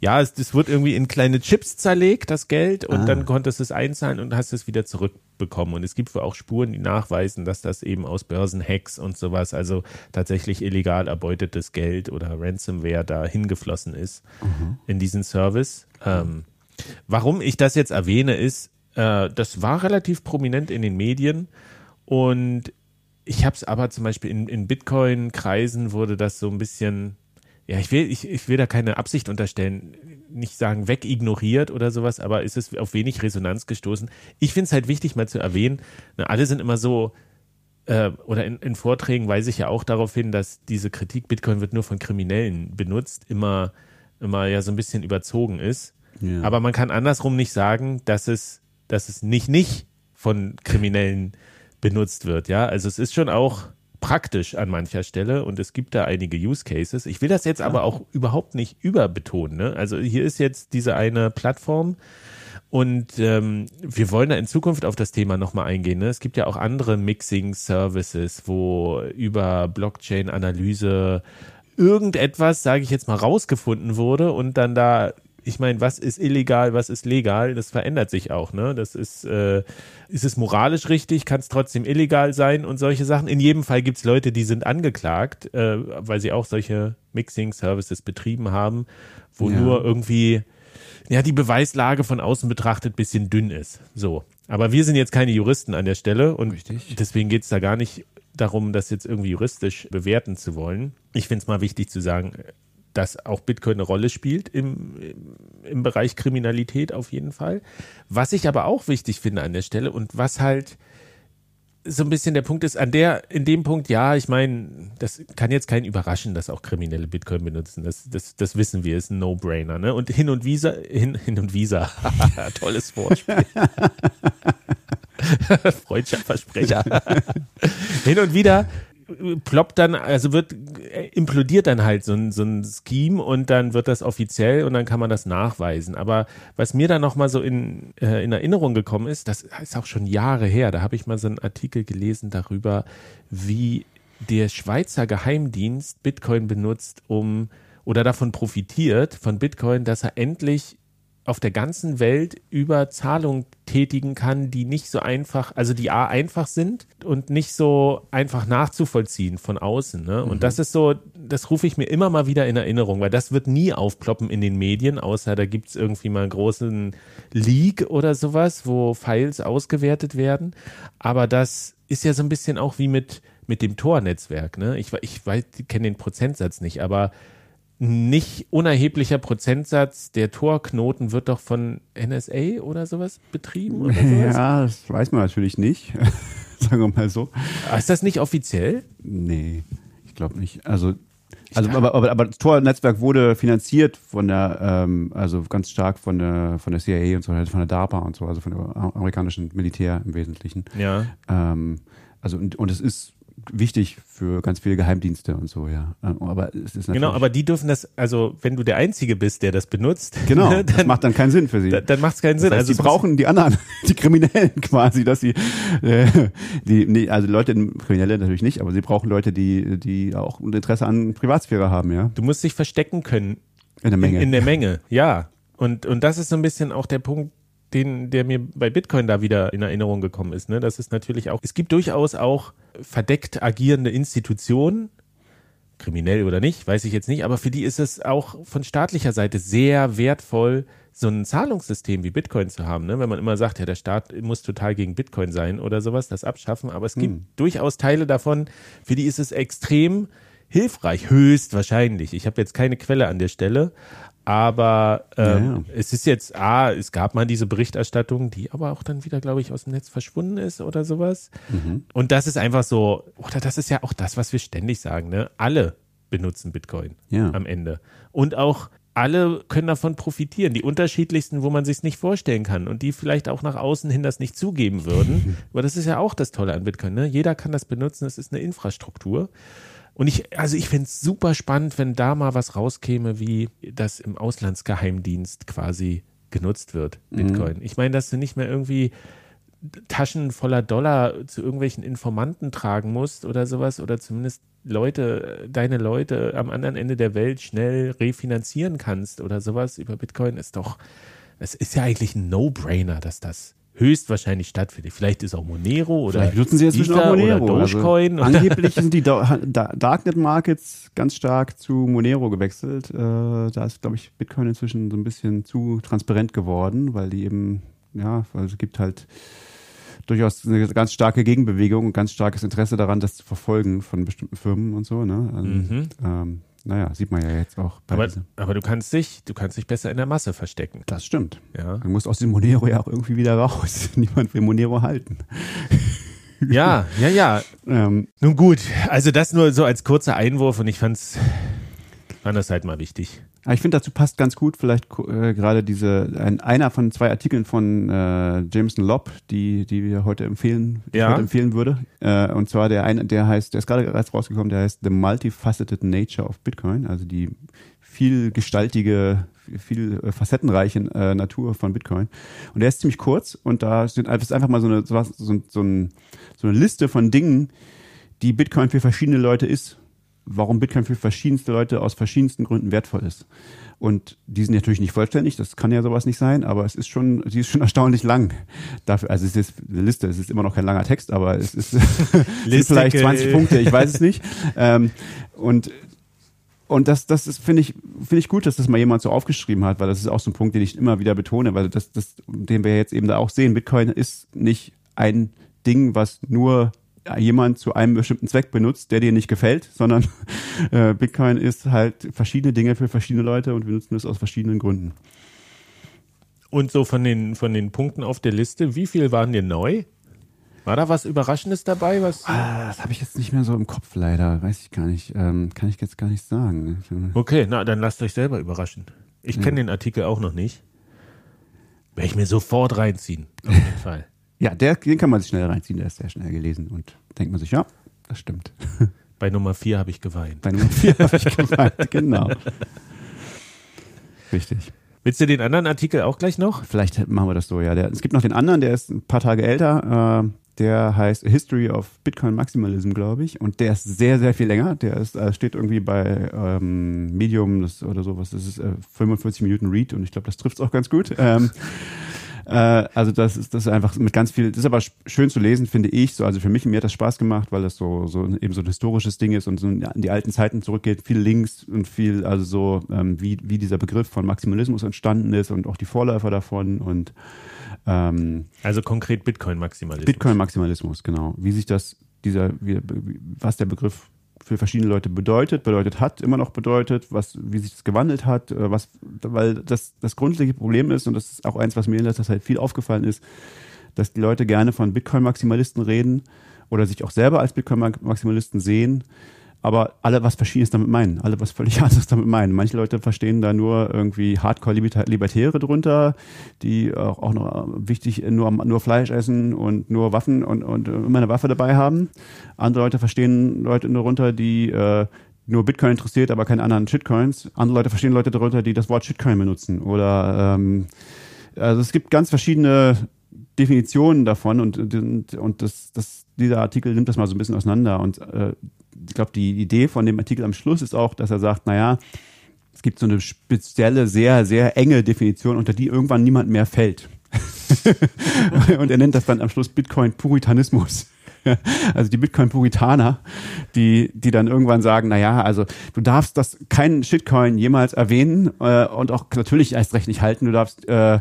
Speaker 1: ja, es, das wird irgendwie in kleine Chips zerlegt, das Geld, und
Speaker 2: Ah.
Speaker 1: dann konntest du es einzahlen und hast es wieder zurückbekommen. Und es gibt wohl auch Spuren, die nachweisen, dass das eben aus Börsenhacks und sowas, also tatsächlich illegal erbeutetes Geld oder Ransomware da hingeflossen ist in diesen Service. Ähm, warum ich das jetzt erwähne, ist, äh, das war relativ prominent in den Medien und ich habe es aber zum Beispiel in, in Bitcoin-Kreisen wurde das so ein bisschen, ja, ich will, ich, ich will da keine Absicht unterstellen, nicht sagen wegignoriert oder sowas, aber ist es auf wenig Resonanz gestoßen. Ich finde es halt wichtig, mal zu erwähnen, ne, alle sind immer so, äh, oder in, in Vorträgen weise ich ja auch darauf hin, dass diese Kritik, Bitcoin wird nur von Kriminellen benutzt, immer, immer ja so ein bisschen überzogen ist. Aber man kann andersrum nicht sagen, dass es, dass es nicht nicht von Kriminellen benutzt wird. Ja, also es ist schon auch praktisch an mancher Stelle und es gibt da einige Use Cases. Ich will das jetzt aber auch überhaupt nicht überbetonen. Ne? Also hier ist jetzt diese eine Plattform und ähm, wir wollen da in Zukunft auf das Thema nochmal eingehen. Ne? Es gibt ja auch andere Mixing-Services, wo über Blockchain-Analyse irgendetwas, sage ich jetzt mal, rausgefunden wurde und dann da, ich meine, was ist illegal, was ist legal, das verändert sich auch, ne? Das ist, äh, ist es moralisch richtig, kann es trotzdem illegal sein und solche Sachen. In jedem Fall gibt es Leute, die sind angeklagt, äh, weil sie auch solche Mixing-Services betrieben haben, wo
Speaker 2: Ja.
Speaker 1: nur irgendwie ja, die Beweislage von außen betrachtet bisschen dünn ist. So. Aber wir sind jetzt keine Juristen an der Stelle und
Speaker 2: Richtig.
Speaker 1: deswegen geht es da gar nicht darum, das jetzt irgendwie juristisch bewerten zu wollen. Ich finde es mal wichtig zu sagen, dass auch Bitcoin eine Rolle spielt im, im, Bereich Kriminalität auf jeden Fall. Was ich aber auch wichtig finde an der Stelle und was halt so ein bisschen der Punkt ist, an der, in dem Punkt, ja, ich meine, das kann jetzt keinen überraschen, dass auch Kriminelle Bitcoin benutzen. Das, das, das wissen wir, ist ein No-Brainer. Ne? Und hin und Visa, hin, hin und Visa, tolles Wortspiel. Freudscher Versprecher. hin und wieder ploppt dann, also wird, äh, implodiert dann halt so ein, so ein Scheme und dann wird das offiziell und dann kann man das nachweisen. Aber was mir dann nochmal so in, äh, in Erinnerung gekommen ist, das ist auch schon Jahre her, da habe ich mal so einen Artikel gelesen darüber, wie der Schweizer Geheimdienst Bitcoin benutzt, um oder davon profitiert, von Bitcoin, dass er endlich auf der ganzen Welt über Zahlungen tätigen kann, die nicht so einfach, also die A einfach sind und nicht so einfach nachzuvollziehen von außen. Ne? Und das ist so, das rufe ich mir immer mal wieder in Erinnerung, weil das wird nie aufploppen in den Medien, außer da gibt es irgendwie mal einen großen Leak oder sowas, wo Files ausgewertet werden. Aber das ist ja so ein bisschen auch wie mit, mit dem Tor-Netzwerk. Ne? Ich, ich weiß, ich kenne den Prozentsatz nicht, aber nicht unerheblicher Prozentsatz der Torknoten wird doch von NSA oder sowas betrieben oder sowas?
Speaker 2: Ja, das weiß man natürlich nicht. Sagen wir mal so.
Speaker 1: Ah, Ist das nicht offiziell?
Speaker 2: Nee, ich glaube nicht. Also, also aber, aber, aber das Tor-Netzwerk wurde finanziert von der, ähm, also ganz stark von der, von der CIA und so, von der DARPA und so, also von der amerikanischen Militär im Wesentlichen.
Speaker 1: Ja.
Speaker 2: Ähm, also und, und es ist wichtig für ganz viele Geheimdienste und so, ja. Ähm, Aber es ist natürlich,
Speaker 1: Genau, aber die dürfen das, also wenn du der Einzige bist, der das benutzt,
Speaker 2: genau,
Speaker 1: dann,
Speaker 2: das macht dann keinen Sinn für sie.
Speaker 1: dann, dann macht es keinen Sinn.
Speaker 2: Das heißt,
Speaker 1: also muss-
Speaker 2: brauchen die anderen, die Kriminellen quasi, dass sie, äh, die, nee, also Leute, Kriminelle natürlich nicht, aber sie brauchen Leute, die, die auch ein Interesse an Privatsphäre haben, ja,
Speaker 1: Du musst dich verstecken können
Speaker 2: in der Menge.
Speaker 1: In, in der Menge, ja. Und, und das ist so ein bisschen auch der Punkt, den, der mir bei Bitcoin da wieder in Erinnerung gekommen ist. Ne? Das ist natürlich auch, es gibt durchaus auch verdeckt agierende Institutionen, kriminell oder nicht, weiß ich jetzt nicht, aber für die ist es auch von staatlicher Seite sehr wertvoll, so ein Zahlungssystem wie Bitcoin zu haben. Ne? Wenn man immer sagt, ja, der Staat muss total gegen Bitcoin sein oder sowas, das abschaffen. Aber es gibt durchaus Teile davon, für die ist es extrem hilfreich, höchstwahrscheinlich. Ich habe jetzt keine Quelle an der Stelle, aber ähm,
Speaker 2: Ja,
Speaker 1: es ist jetzt, ah, es gab mal diese Berichterstattung, die aber auch dann wieder, glaube ich, aus dem Netz verschwunden ist oder sowas. Und das ist einfach so, oder das ist ja auch das, was wir ständig sagen, ne? Alle benutzen Bitcoin
Speaker 2: Ja.
Speaker 1: am Ende. Und auch alle können davon profitieren. Die unterschiedlichsten, wo man sich nicht vorstellen kann und die vielleicht auch nach außen hin das nicht zugeben würden. Aber das ist ja auch das Tolle an Bitcoin. Ne? Jeder kann das benutzen. Es ist eine Infrastruktur. Und ich, also ich finde es super spannend, wenn da mal was rauskäme, wie das im Auslandsgeheimdienst quasi genutzt wird, Bitcoin. Ich meine, dass du nicht mehr irgendwie Taschen voller Dollar zu irgendwelchen Informanten tragen musst oder sowas oder zumindest Leute, deine Leute am anderen Ende der Welt schnell refinanzieren kannst oder sowas über Bitcoin ist doch, es ist ja eigentlich ein No-Brainer, dass das höchstwahrscheinlich stattfindet. Vielleicht ist auch Monero oder
Speaker 2: Vielleicht nutzen sie jetzt auch Monero.
Speaker 1: oder Dogecoin.
Speaker 2: Also, angeblich sind die Da- Da- Darknet Markets ganz stark zu Monero gewechselt. Äh, da ist, glaube ich, Bitcoin inzwischen so ein bisschen zu transparent geworden, weil die eben, ja, also es gibt halt durchaus eine ganz starke Gegenbewegung und ganz starkes Interesse daran, das zu verfolgen von bestimmten Firmen und so. Ne? Also,
Speaker 1: Mhm.
Speaker 2: ähm, naja, sieht man ja jetzt auch. Bei
Speaker 1: aber,
Speaker 2: diesem-
Speaker 1: aber du kannst dich, du kannst dich besser in der Masse verstecken.
Speaker 2: das stimmt.
Speaker 1: Ja,
Speaker 2: Man muss aus dem Monero ja auch irgendwie wieder raus. Niemand will Monero halten.
Speaker 1: ja, ja. ja.
Speaker 2: Ähm,
Speaker 1: Nun gut, also das nur so als kurzer Einwurf und ich fand's, fand das halt mal wichtig.
Speaker 2: Aber ich finde, dazu passt ganz gut vielleicht äh, gerade diese, ein, einer von zwei Artikeln von äh, Jameson Lobb, die, die wir heute empfehlen, die
Speaker 1: Ja.
Speaker 2: ich heute empfehlen würde. Äh, und zwar der eine, der heißt, der ist gerade erst rausgekommen, der heißt The Multifaceted Nature of Bitcoin, also die vielgestaltige, viel äh, facettenreiche äh, Natur von Bitcoin. Und der ist ziemlich kurz und da sind einfach, ist einfach mal so eine, so, so, so eine Liste von Dingen, die Bitcoin für verschiedene Leute ist, warum Bitcoin für verschiedenste Leute aus verschiedensten Gründen wertvoll ist. Und die sind natürlich nicht vollständig, das kann ja sowas nicht sein, aber es ist schon, sie ist schon erstaunlich lang. Dafür, also es ist eine Liste, es ist immer noch kein langer Text, aber es ist vielleicht 20
Speaker 1: äh.
Speaker 2: Punkte, ich weiß es nicht. Ähm, und und das, das ist, finde ich, finde ich gut, dass das mal jemand so aufgeschrieben hat, weil das ist auch so ein Punkt, den ich immer wieder betone, weil das, das, den wir jetzt eben da auch sehen. Bitcoin ist nicht ein Ding, was nur jemand zu einem bestimmten Zweck benutzt, der dir nicht gefällt, sondern äh, Bitcoin ist halt verschiedene Dinge für verschiedene Leute und wir nutzen es aus verschiedenen Gründen.
Speaker 1: Und so von den, von den Punkten auf der Liste, wie viel waren dir neu? War da was Überraschendes dabei? Was?
Speaker 2: Ah, das habe ich jetzt nicht mehr so im Kopf leider, weiß ich gar nicht, ähm, kann ich jetzt gar nicht sagen.
Speaker 1: Okay, na, dann lasst euch selber überraschen. Ich kenne den Artikel auch noch nicht. Werde ich mir sofort reinziehen. Auf jeden Fall.
Speaker 2: Ja, der, den kann man sich schnell reinziehen, der ist sehr schnell gelesen und denkt man sich, ja, das stimmt.
Speaker 1: Bei Nummer vier habe ich geweint.
Speaker 2: Bei Nummer 4 habe ich gemeint, genau. Richtig.
Speaker 1: Willst du den anderen Artikel auch gleich noch?
Speaker 2: Vielleicht machen wir das so, ja. Der, es gibt noch den anderen, der ist ein paar Tage älter. Äh, der heißt History of Bitcoin Maximalism, glaube ich. Und der ist sehr, sehr viel länger. Der ist, äh, steht irgendwie bei ähm, Medium das, oder sowas. Das ist äh, 45 Minuten Read und ich glaube, das trifft es auch ganz gut. Ähm, äh, also das ist, das ist einfach mit ganz viel, das ist aber sch- schön zu lesen, finde ich. So, also für mich, mir hat das Spaß gemacht, weil das so, so eben so ein historisches Ding ist und so in die alten Zeiten zurückgeht. Viel Links und viel, also so, ähm, wie, wie dieser Begriff von Maximalismus entstanden ist und auch die Vorläufer davon und ähm,
Speaker 1: Also konkret Bitcoin-Maximalismus.
Speaker 2: Bitcoin-Maximalismus, genau. Wie sich das, dieser, wie, was der Begriff für verschiedene Leute bedeutet, bedeutet hat, immer noch bedeutet, was, wie sich das gewandelt hat, äh, was, weil das, das grundlegende Problem ist, und das ist auch eins, was mir in letzter Zeit viel aufgefallen ist, dass die Leute gerne von Bitcoin-Maximalisten reden oder sich auch selber als Bitcoin-Maximalisten sehen aber alle was Verschiedenes damit meinen, alle was völlig anderes damit meinen. Manche Leute verstehen da nur irgendwie Hardcore-Libertäre drunter, die auch, noch wichtig nur, nur Fleisch essen und nur Waffen und, und immer eine Waffe dabei haben. Andere Leute verstehen Leute darunter, die äh, nur Bitcoin interessiert, aber keine anderen Shitcoins. Andere Leute verstehen Leute darunter, die das Wort Shitcoin benutzen. Oder ähm, also es gibt ganz verschiedene Definitionen davon und, und, und das, das, dieser Artikel nimmt das mal so ein bisschen auseinander. Und äh, ich glaube, die Idee von dem Artikel am Schluss ist auch, dass er sagt, naja, es gibt so eine spezielle, sehr, sehr enge Definition, unter die irgendwann niemand mehr fällt. und er nennt das dann am Schluss Bitcoin-Puritanismus. also die Bitcoin-Puritaner, die, die dann irgendwann sagen, naja, also du darfst das keinen Shitcoin jemals erwähnen äh, und auch natürlich erst recht nicht halten. Du darfst äh,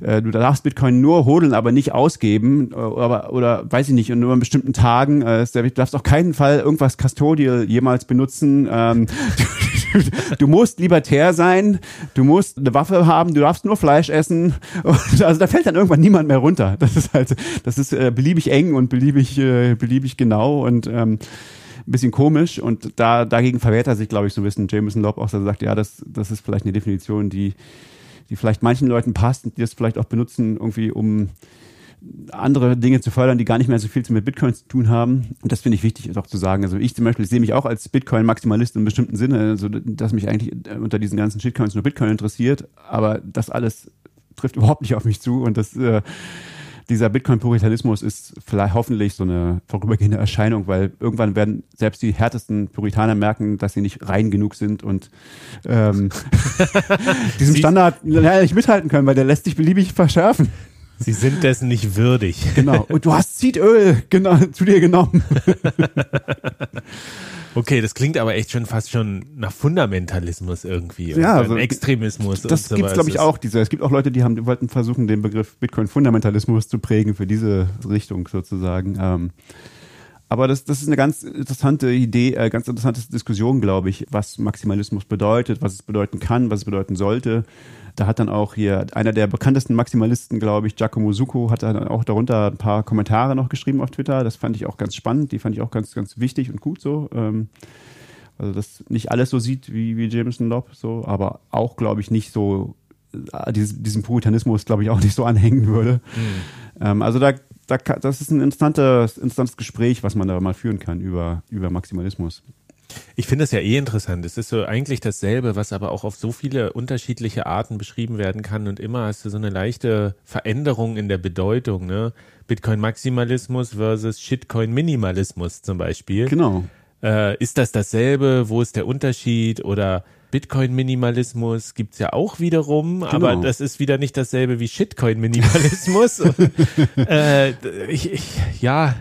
Speaker 2: äh, du darfst Bitcoin nur hodeln, aber nicht ausgeben, äh, aber, oder weiß ich nicht, und nur an bestimmten Tagen. Äh, du darfst auf keinen Fall irgendwas Custodial jemals benutzen. Ähm, du, musst libertär sein, du musst eine Waffe haben, du darfst nur Fleisch essen. Also da fällt dann irgendwann niemand mehr runter. Das ist halt, das ist äh, beliebig eng und beliebig, äh, beliebig genau und ähm, ein bisschen komisch und da dagegen verwehrt er sich, glaube ich, so ein bisschen Jameson Lobb auch, dass er sagt, ja, das, das ist vielleicht eine Definition, die die vielleicht manchen Leuten passt und die das vielleicht auch benutzen, irgendwie um andere Dinge zu fördern, die gar nicht mehr so viel mit Bitcoin zu tun haben. Und das finde ich wichtig auch zu sagen. Also ich zum Beispiel sehe mich auch als Bitcoin-Maximalist im bestimmten Sinne, also dass mich eigentlich unter diesen ganzen Shitcoins nur Bitcoin interessiert. Aber das alles trifft überhaupt nicht auf mich zu und das äh, dieser Bitcoin-Puritanismus ist vielleicht hoffentlich so eine vorübergehende Erscheinung, weil irgendwann werden selbst die härtesten Puritaner merken, dass sie nicht rein genug sind und ähm, diesem Standard ja, nicht mithalten können, weil der lässt sich beliebig verschärfen.
Speaker 1: Sie sind dessen nicht würdig.
Speaker 2: Genau. Und du hast Seedöl genau, zu dir genommen.
Speaker 1: Okay, das klingt aber echt schon fast schon nach Fundamentalismus irgendwie.
Speaker 2: Ja, also
Speaker 1: Extremismus.
Speaker 2: Das so gibt's glaube ich auch. Diese, es gibt auch Leute, die haben, die wollten versuchen, den Begriff Bitcoin-Fundamentalismus zu prägen für diese Richtung sozusagen. Ähm, aber das, das ist eine ganz interessante Idee, äh, ganz interessante Diskussion, glaube ich, was Maximalismus bedeutet, was es bedeuten kann, was es bedeuten sollte. Da hat dann auch hier einer der bekanntesten Maximalisten, glaube ich, Giacomo Succo, hat dann auch darunter ein paar Kommentare noch geschrieben auf Twitter. Das fand ich auch ganz spannend. Die fand ich auch ganz, ganz wichtig und gut so. Ähm, also, dass nicht alles so sieht wie, wie Jameson Lobb, so, aber auch, glaube ich, nicht so, äh, diesem Puritanismus, glaube ich, auch nicht so anhängen würde. Mhm. Ähm, also, da, da, das ist ein interessantes, interessantes Gespräch, was man da mal führen kann über, über Maximalismus.
Speaker 1: Ich finde es ja eh interessant. Es ist so eigentlich dasselbe, was aber auch auf so viele unterschiedliche Arten beschrieben werden kann und immer hast du so eine leichte Veränderung in der Bedeutung, ne? Bitcoin-Maximalismus versus Shitcoin-Minimalismus zum Beispiel.
Speaker 2: Genau.
Speaker 1: Äh, ist das dasselbe? Wo ist der Unterschied? Oder Bitcoin-Minimalismus gibt's ja auch wiederum, genau. aber das ist wieder nicht dasselbe wie Shitcoin-Minimalismus. äh, ich, ich, ja,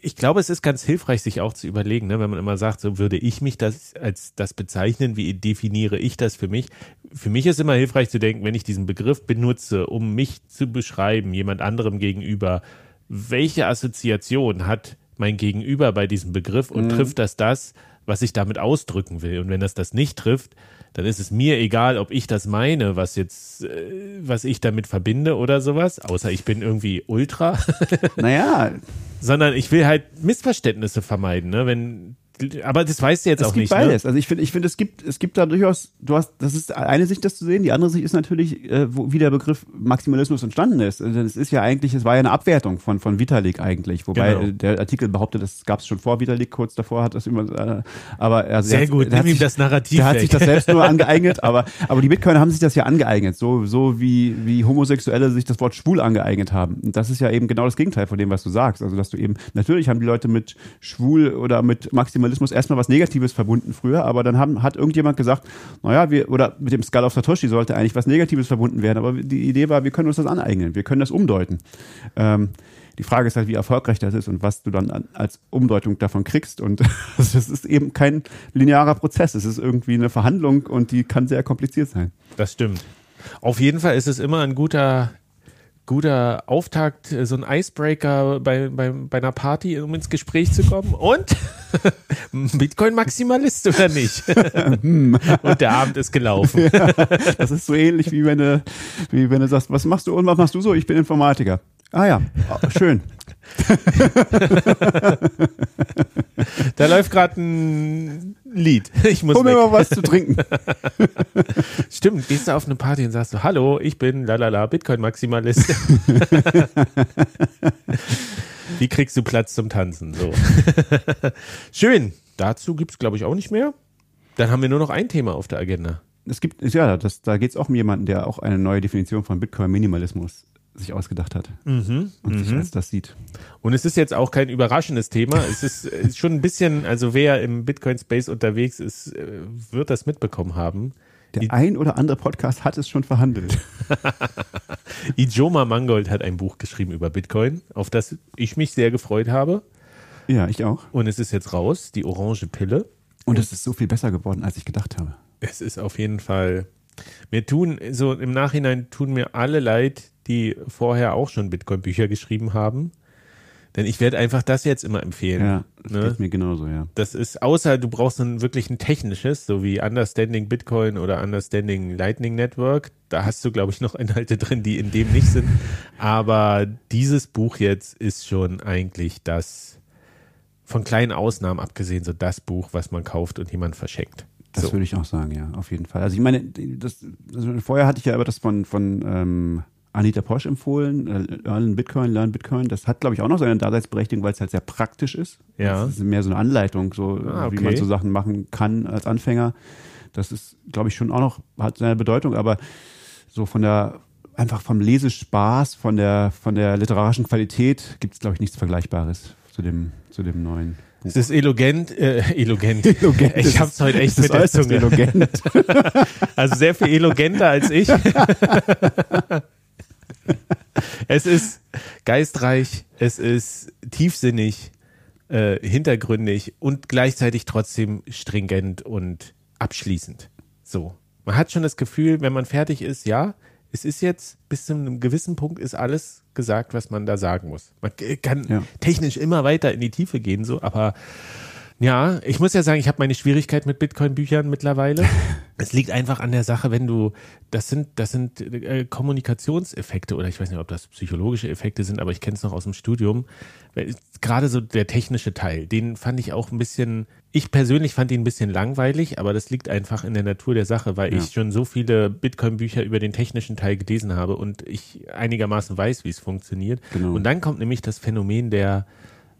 Speaker 1: ich glaube, es ist ganz hilfreich, sich auch zu überlegen, ne, wenn man immer sagt, so würde ich mich das als das bezeichnen, wie definiere ich das für mich? Für mich ist immer hilfreich zu denken, wenn ich diesen Begriff benutze, um mich zu beschreiben, jemand anderem gegenüber, welche Assoziation hat mein Gegenüber bei diesem Begriff und mhm. trifft das das, was ich damit ausdrücken will? Und wenn das das nicht trifft, dann ist es mir egal, ob ich das meine, was jetzt, äh, was ich damit verbinde oder sowas, außer ich bin irgendwie Ultra.
Speaker 2: Naja.
Speaker 1: Sondern ich will halt Missverständnisse vermeiden, ne? Wenn aber das weißt du jetzt
Speaker 2: es
Speaker 1: auch nicht.
Speaker 2: Es gibt beides. Ne? Also ich finde, ich finde, es gibt, es gibt da durchaus, du hast, das ist eine Sicht, das zu sehen. Die andere Sicht ist natürlich, äh, wo, wie der Begriff Maximalismus entstanden ist. Also es ist ja eigentlich, es war ja eine Abwertung von, von Vitalik eigentlich. Wobei genau. der Artikel behauptet, das gab es schon vor Vitalik, kurz davor hat das immer, äh, aber also
Speaker 1: Sehr
Speaker 2: hat,
Speaker 1: gut, nimm ihm das Narrativ
Speaker 2: Der hat sich das selbst nur angeeignet, aber, aber die Bitcoiner haben sich das ja angeeignet. So, so wie, wie Homosexuelle sich das Wort schwul angeeignet haben. Und das ist ja eben genau das Gegenteil von dem, was du sagst. Also, dass du eben, natürlich haben die Leute mit schwul oder mit Maximalismus erstmal was Negatives verbunden früher, aber dann haben, hat irgendjemand gesagt, naja, wir, oder mit dem Skull of Satoshi sollte eigentlich was Negatives verbunden werden, aber die Idee war, wir können uns das aneignen, wir können das umdeuten. Ähm, die Frage ist halt, wie erfolgreich das ist und was du dann als Umdeutung davon kriegst. Und das ist eben kein linearer Prozess. Es ist irgendwie eine Verhandlung und die kann sehr kompliziert sein.
Speaker 1: Das stimmt. Auf jeden Fall ist es immer ein guter guter Auftakt, äh, so ein Icebreaker bei, bei, bei einer Party, um ins Gespräch zu kommen. Und Bitcoin-Maximalist oder nicht? und der Abend ist gelaufen.
Speaker 2: Ja, das ist so ähnlich wie wenn du, wie wenn du sagst, was machst du und was machst du so? Ich bin Informatiker. Ah ja, oh, schön.
Speaker 1: da läuft gerade ein Lied. Ich muss
Speaker 2: Hol mir mal was zu trinken.
Speaker 1: Stimmt, gehst du auf eine Party und sagst so, hallo, ich bin lalala Bitcoin-Maximalist. Wie kriegst du Platz zum Tanzen? So. Schön. Dazu gibt es, glaube ich, auch nicht mehr. Dann haben wir nur noch ein Thema auf der Agenda.
Speaker 2: Es gibt, ja, das, da geht es auch um jemanden, der auch eine neue Definition von Bitcoin-Minimalismus sich ausgedacht hat
Speaker 1: Mhm,
Speaker 2: und sich
Speaker 1: mhm.
Speaker 2: als das sieht.
Speaker 1: Und es ist jetzt auch kein überraschendes Thema. Es ist, äh, ist schon ein bisschen, also wer im Bitcoin-Space unterwegs ist, äh, wird das mitbekommen haben.
Speaker 2: Der
Speaker 1: Die-
Speaker 2: ein oder andere Podcast hat es schon verhandelt.
Speaker 1: Ijoma Mangold hat ein Buch geschrieben über Bitcoin, auf das ich mich sehr gefreut habe.
Speaker 2: Ja, ich auch.
Speaker 1: Und es ist jetzt raus, die orange Pille.
Speaker 2: Und es ist so viel besser geworden, als ich gedacht habe.
Speaker 1: Es ist auf jeden Fall, mir tun, so im Nachhinein tun mir alle leid, die vorher auch schon Bitcoin-Bücher geschrieben haben. Denn ich werde einfach das jetzt immer empfehlen.
Speaker 2: Ja, das
Speaker 1: ne?
Speaker 2: geht mir genauso, ja.
Speaker 1: Das ist, außer du brauchst ein wirklich ein technisches, so wie Understanding Bitcoin oder Understanding Lightning Network. Da hast du, glaube ich, noch Inhalte drin, die in dem nicht sind. Aber dieses Buch jetzt ist schon eigentlich das, von kleinen Ausnahmen abgesehen, so das Buch, was man kauft und jemand verschenkt.
Speaker 2: Das
Speaker 1: so.
Speaker 2: würde ich auch sagen, ja, auf jeden Fall. Also ich meine, das, also vorher hatte ich ja aber das von, von ähm, Anita Posch empfohlen, äh, Learn Bitcoin, Learn Bitcoin. Das hat, glaube ich, auch noch seine Daseinsberechtigung, weil es halt sehr praktisch ist.
Speaker 1: Ja.
Speaker 2: Das ist mehr so eine Anleitung, so
Speaker 1: Ah,
Speaker 2: wie
Speaker 1: okay.
Speaker 2: man so Sachen machen kann als Anfänger. Das ist, glaube ich, schon auch noch, hat seine Bedeutung, aber so von der, einfach vom Lesespaß, von der, von der literarischen Qualität gibt es, glaube ich, nichts Vergleichbares zu dem, zu dem neuen Buch.
Speaker 1: Es ist elogant, äh, elogant.
Speaker 2: Eloquent.
Speaker 1: Ich hab's heute echt
Speaker 2: Es
Speaker 1: mit der Zunge.
Speaker 2: eloquent.
Speaker 1: Also sehr viel elogenter als ich. es ist geistreich, es ist tiefsinnig, äh, hintergründig und gleichzeitig trotzdem stringent und abschließend. So. Man hat schon das Gefühl, wenn man fertig ist, ja, es ist jetzt bis zu einem gewissen Punkt ist alles gesagt, was man da sagen muss. Man kann
Speaker 2: Ja.
Speaker 1: technisch immer weiter in die Tiefe gehen, so, aber ja, ich muss ja sagen, ich habe meine Schwierigkeit mit Bitcoin-Büchern mittlerweile. es liegt einfach an der Sache, wenn du, das sind, das sind äh, Kommunikationseffekte oder ich weiß nicht, ob das psychologische Effekte sind, aber ich kenne es noch aus dem Studium. Gerade so der technische Teil, den fand ich auch ein bisschen, ich persönlich fand ihn ein bisschen langweilig, aber das liegt einfach in der Natur der Sache, weil
Speaker 2: Ja.
Speaker 1: ich schon so viele Bitcoin-Bücher über den technischen Teil gelesen habe und ich einigermaßen weiß, wie es funktioniert.
Speaker 2: Genau.
Speaker 1: Und dann kommt nämlich das Phänomen der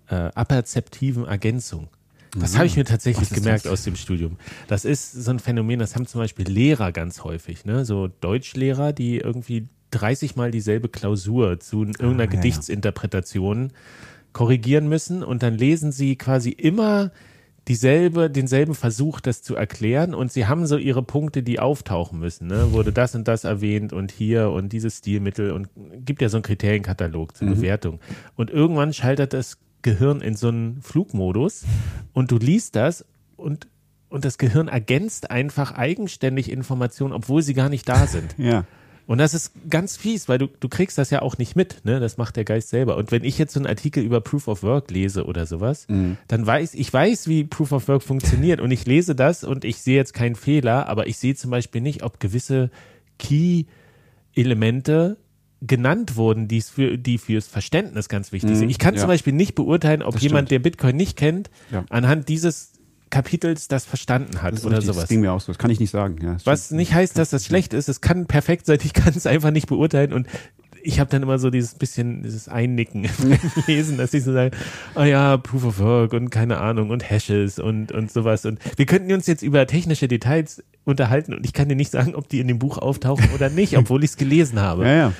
Speaker 1: äh, aperzeptiven Ergänzung. Das habe ich mir tatsächlich gemerkt
Speaker 2: das?
Speaker 1: aus dem Studium. Das ist so ein Phänomen, das haben zum Beispiel Lehrer ganz häufig, ne? So Deutschlehrer, die irgendwie 30 Mal dieselbe Klausur zu irgendeiner
Speaker 2: Ah, ja, ja.
Speaker 1: Gedichtsinterpretation korrigieren müssen und dann lesen sie quasi immer dieselbe, denselben Versuch, das zu erklären und sie haben so ihre Punkte, die auftauchen müssen. Ne? Wurde das und das erwähnt und hier und dieses Stilmittel und gibt ja so einen Kriterienkatalog zur Bewertung. Und irgendwann schaltet das Gehirn in so einen Flugmodus und du liest das und, und das Gehirn ergänzt einfach eigenständig Informationen, obwohl sie gar nicht da sind.
Speaker 2: Ja.
Speaker 1: Und das ist ganz fies, weil du, du kriegst das ja auch nicht mit, ne? Das macht der Geist selber. Und wenn ich jetzt so einen Artikel über Proof of Work lese oder sowas, dann weiß ich weiß, wie Proof of Work funktioniert und ich lese das und ich sehe jetzt keinen Fehler, aber ich sehe zum Beispiel nicht, ob gewisse Key-Elemente genannt wurden, die für, die fürs Verständnis ganz wichtig sind. Ich kann
Speaker 2: ja.
Speaker 1: zum Beispiel nicht beurteilen, ob
Speaker 2: Das
Speaker 1: jemand,
Speaker 2: stimmt.
Speaker 1: der Bitcoin nicht kennt,
Speaker 2: Ja.
Speaker 1: anhand dieses Kapitels das verstanden hat
Speaker 2: Das,
Speaker 1: oder
Speaker 2: richtig,
Speaker 1: sowas.
Speaker 2: das ging mir auch so. Das kann ich nicht sagen. Ja,
Speaker 1: Was
Speaker 2: stimmt.
Speaker 1: nicht heißt, dass das schlecht ist. Es kann perfekt sein. Ich kann es einfach nicht beurteilen. Und ich habe dann immer so dieses bisschen, dieses Einnicken im Lesen, dass ich so sage, ah ja, Proof of Work und keine Ahnung und Hashes und, und sowas. Und wir könnten uns jetzt über technische Details unterhalten und ich kann dir nicht sagen, ob die in dem Buch auftauchen oder nicht, obwohl ich es gelesen habe.
Speaker 2: Ja, ja.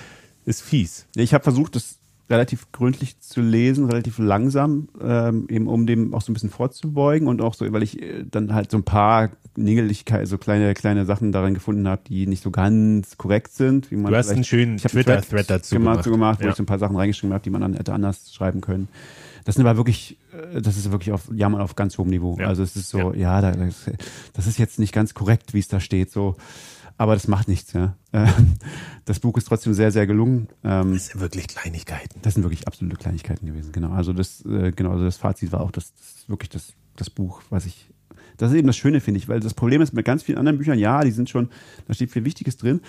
Speaker 1: Ist fies.
Speaker 2: Ich habe versucht, das relativ gründlich zu lesen, relativ langsam, ähm, eben um dem auch so ein bisschen vorzubeugen und auch so, weil ich äh, dann halt so ein paar Nigeligkeiten, so kleine, kleine Sachen darin gefunden habe, die nicht so ganz korrekt sind. Wie man
Speaker 1: Du hast einen schönen Twitter-Thread dazu
Speaker 2: gemacht,
Speaker 1: gemacht.
Speaker 2: wo
Speaker 1: Ja.
Speaker 2: ich so ein paar Sachen reingeschrieben habe, die man dann hätte anders schreiben können. Das sind aber wirklich, äh, das ist wirklich auf Jammern auf ganz hohem Niveau.
Speaker 1: Ja.
Speaker 2: Also es ist so, ja, das, das ist jetzt nicht ganz korrekt, wie es da steht, so. Aber das macht nichts, ja. Ähm, Das Buch ist trotzdem sehr, sehr gelungen. Ähm,
Speaker 1: Das sind wirklich Kleinigkeiten.
Speaker 2: das sind wirklich absolute Kleinigkeiten gewesen, genau. Also das, äh, genau, also das Fazit war auch, das, das wirklich das, das Buch, was ich. Das ist eben das Schöne, finde ich, weil das Problem ist mit ganz vielen anderen Büchern, ja, die sind schon, da steht viel Wichtiges drin.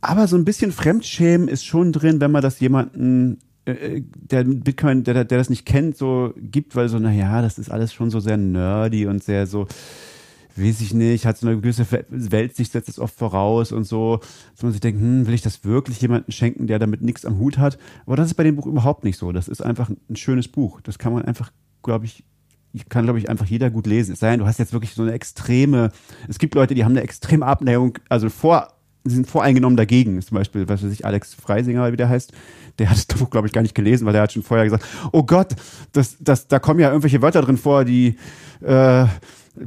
Speaker 2: Aber so ein bisschen Fremdschämen ist schon drin, wenn man das jemanden, äh, der Bitcoin, der, der das nicht kennt, so gibt, weil so, naja, das ist alles schon so sehr nerdy und sehr so, weiß ich nicht, hat so eine gewisse Weltsicht, setzt es oft voraus und so, dass man sich denkt, hm, will ich das wirklich jemandem schenken, der damit nichts am Hut hat? Aber das ist bei dem Buch überhaupt nicht so. Das ist einfach ein schönes Buch. Das kann man einfach, glaube ich, kann, glaube ich, einfach jeder gut lesen. Es sei denn, du hast jetzt wirklich so eine extreme, es gibt Leute, die haben eine extreme Abneigung, also vor, sie sind voreingenommen dagegen. Zum Beispiel, was weiß ich, Alex Freisinger, wie der heißt, der hat das Buch, glaube ich, gar nicht gelesen, weil der hat schon vorher gesagt, oh Gott, das, das, da kommen ja irgendwelche Wörter drin vor, die, äh,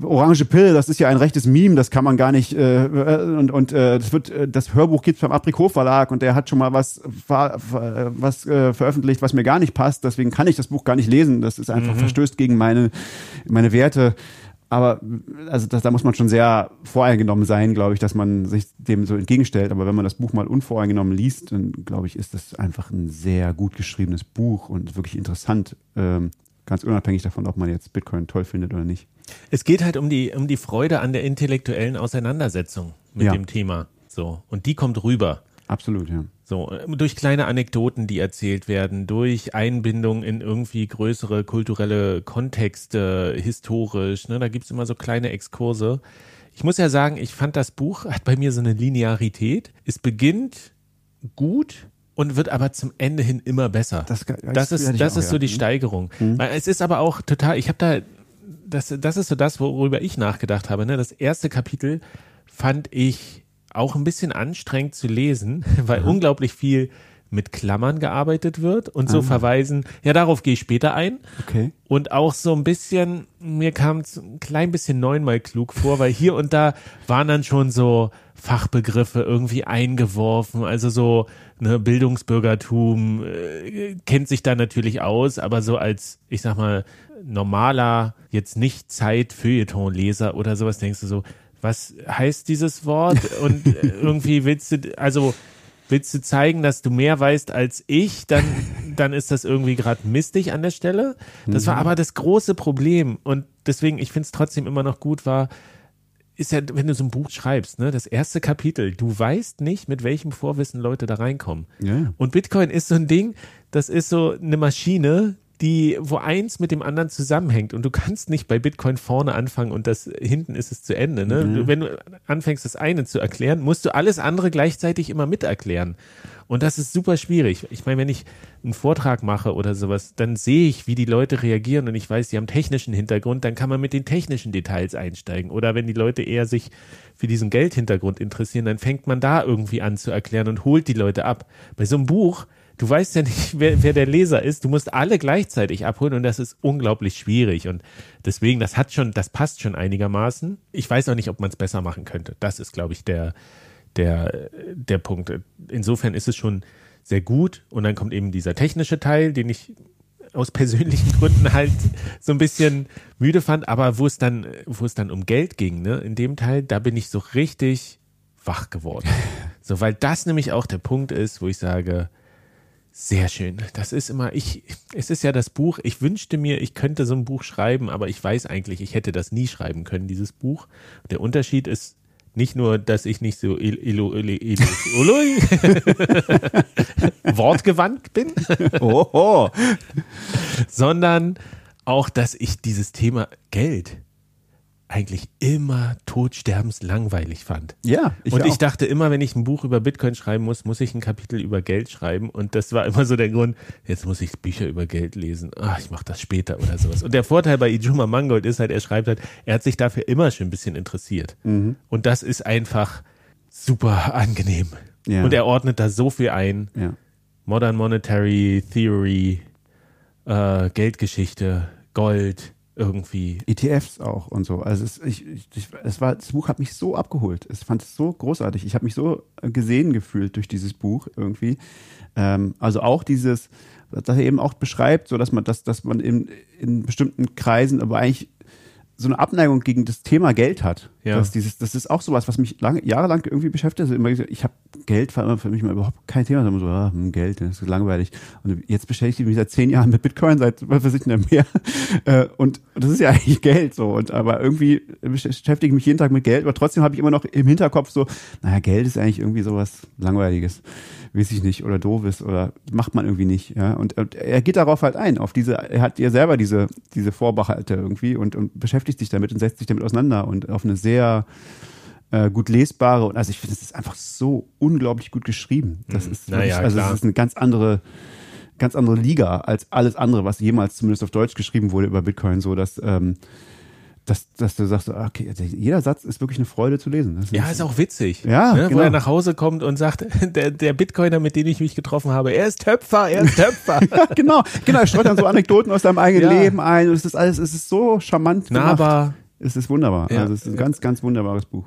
Speaker 2: Orange Pill, das ist ja ein rechtes Meme, das kann man gar nicht äh, und und äh, das wird äh, das Hörbuch gibt's beim Aprikot Verlag und der hat schon mal was ver, ver, was äh, veröffentlicht, was mir gar nicht passt, deswegen kann ich das Buch gar nicht lesen, das ist einfach verstößt gegen meine meine Werte. Aber also das, da muss man schon sehr voreingenommen sein, glaube ich, dass man sich dem so entgegenstellt. Aber wenn man das Buch mal unvoreingenommen liest, dann glaube ich, ist das einfach ein sehr gut geschriebenes Buch und wirklich interessant. Ähm, ganz unabhängig davon, ob man jetzt Bitcoin toll findet oder nicht.
Speaker 1: Es geht halt um die, um die Freude an der intellektuellen Auseinandersetzung mit
Speaker 2: Ja.
Speaker 1: dem Thema. So. Und die kommt rüber.
Speaker 2: Absolut, ja.
Speaker 1: So, durch kleine Anekdoten, die erzählt werden, durch Einbindung in irgendwie größere kulturelle Kontexte, historisch, ne, da gibt's immer so kleine Exkurse. Ich muss ja sagen, ich fand das Buch hat bei mir so eine Linearität. Es beginnt gut und wird aber zum Ende hin immer besser.
Speaker 2: Das- das
Speaker 1: ist, das
Speaker 2: auch,
Speaker 1: ist so
Speaker 2: ja.
Speaker 1: die
Speaker 2: Mhm.
Speaker 1: Steigerung. Weil es ist aber auch total, ich habe da, das, das ist so das, worüber ich nachgedacht habe. Ne? Das erste Kapitel fand ich auch ein bisschen anstrengend zu lesen, weil unglaublich viel mit Klammern gearbeitet wird und so verweisen, ja, darauf gehe ich später ein.
Speaker 2: Okay.
Speaker 1: Und auch so ein bisschen, mir kam es ein klein bisschen neunmal klug vor, weil hier und da waren dann schon so Fachbegriffe irgendwie eingeworfen, also so ne, Bildungsbürgertum äh, kennt sich da natürlich aus, aber so als, ich sag mal, normaler, jetzt nicht Zeit-Feuilleton-Leser oder sowas, denkst du so, was heißt dieses Wort? Und äh, irgendwie willst du, also willst du zeigen, dass du mehr weißt als ich, dann, dann ist das irgendwie gerade mistig an der Stelle. Das war aber das große Problem. Und deswegen, ich finde es trotzdem immer noch gut, war, ist ja, wenn du so ein Buch schreibst, ne, das erste Kapitel, du weißt nicht, mit welchem Vorwissen Leute da reinkommen.
Speaker 2: Ja.
Speaker 1: Und Bitcoin ist so ein Ding, das ist so eine Maschine, die, wo eins mit dem anderen zusammenhängt und du kannst nicht bei Bitcoin vorne anfangen und das hinten ist es zu Ende. Ne? Du, wenn du anfängst, das eine zu erklären, musst du alles andere gleichzeitig immer miterklären. Und das ist super schwierig. Ich meine, wenn ich einen Vortrag mache oder sowas, dann sehe ich, wie die Leute reagieren und ich weiß, die haben technischen Hintergrund, dann kann man mit den technischen Details einsteigen. Oder wenn die Leute eher sich für diesen Geldhintergrund interessieren, dann fängt man da irgendwie an zu erklären und holt die Leute ab. Bei so einem Buch, du weißt ja nicht, wer, wer der Leser ist. Du musst alle gleichzeitig abholen und das ist unglaublich schwierig. Und deswegen, das hat schon, das passt schon einigermaßen. Ich weiß auch nicht, ob man es besser machen könnte. Das ist, glaube ich, der, der, der Punkt. Insofern ist es schon sehr gut. Und dann kommt eben dieser technische Teil, den ich aus persönlichen Gründen halt so ein bisschen müde fand, aber wo es dann, wo es dann um Geld ging, ne, in dem Teil, da bin ich so richtig wach geworden. So, weil das nämlich auch der Punkt ist, wo ich sage, sehr schön. Das ist immer, ich, es ist ja das Buch, ich wünschte mir, ich könnte so ein Buch schreiben, aber ich weiß eigentlich, ich hätte das nie schreiben können, dieses Buch. Der Unterschied ist nicht nur, dass ich nicht so il, ilo, ilo, ilo, ilo, wortgewandt bin, sondern auch, dass ich dieses Thema Geld eigentlich immer totsterbenslangweilig fand.
Speaker 2: Ja, ich
Speaker 1: und ich
Speaker 2: auch.
Speaker 1: dachte immer, wenn ich ein Buch über Bitcoin schreiben muss, muss ich ein Kapitel über Geld schreiben. Und das war immer so der Grund, jetzt muss ich Bücher über Geld lesen. Ah, ich mache das später oder sowas. Und der Vorteil bei Ijuma Mangold ist halt, er schreibt halt, er hat sich dafür immer schon ein bisschen interessiert.
Speaker 2: Mhm.
Speaker 1: Und das ist einfach super angenehm.
Speaker 2: Ja.
Speaker 1: Und er ordnet da so viel ein.
Speaker 2: Ja.
Speaker 1: Modern Monetary Theory, äh, Geldgeschichte, Gold, irgendwie.
Speaker 2: ETFs auch und so. Also es, ich, ich, es war, das Buch hat mich so abgeholt. Ich fand es so großartig. Ich habe mich so gesehen gefühlt durch dieses Buch irgendwie. Ähm, also auch dieses, dass er eben auch beschreibt, so dass man, dass, dass man in, in bestimmten Kreisen, aber eigentlich so eine Abneigung gegen das Thema Geld hat.
Speaker 1: Ja.
Speaker 2: Das, dieses, das ist auch sowas, was mich lange, jahrelang irgendwie beschäftigt. Also immer, gesagt, ich habe Geld war immer für mich mal überhaupt kein Thema. Immer so, ah, hm, Geld, das ist langweilig. Und jetzt beschäftige ich mich seit zehn Jahren mit Bitcoin, seit was weiß ich nicht mehr. Äh, Und das ist ja eigentlich Geld so. Und aber irgendwie beschäftige ich mich jeden Tag mit Geld, aber trotzdem habe ich immer noch im Hinterkopf so, naja, Geld ist eigentlich irgendwie sowas Langweiliges. Weiß ich nicht, oder doofes, oder macht man irgendwie nicht. Ja? Und, und er geht darauf halt ein, auf diese, er hat ja selber diese, diese Vorbehalte irgendwie und, und beschäftigt sich damit und setzt sich damit auseinander und auf eine sehr äh, gut lesbare und also ich finde, es ist einfach so unglaublich gut geschrieben. Das
Speaker 1: Mhm.
Speaker 2: ist,
Speaker 1: Na
Speaker 2: wirklich- also es ist eine ganz andere, ganz andere Liga als alles andere, was jemals zumindest auf Deutsch geschrieben wurde über Bitcoin, so dass, ähm, dass, dass du sagst, okay, also jeder Satz ist wirklich eine Freude zu lesen. Das
Speaker 1: Ja, ist auch witzig.
Speaker 2: Ja,
Speaker 1: ne? Wo
Speaker 2: genau.
Speaker 1: er nach Hause kommt und sagt, der, der Bitcoiner, mit dem ich mich getroffen habe, er ist Töpfer, er ist Töpfer.
Speaker 2: genau, genau, er streut dann so Anekdoten aus seinem eigenen
Speaker 1: Ja.
Speaker 2: Leben ein und es ist alles, es ist so charmant gemacht.
Speaker 1: Nahbar.
Speaker 2: Es ist wunderbar.
Speaker 1: Ja.
Speaker 2: Also es ist ein ganz, ganz wunderbares Buch.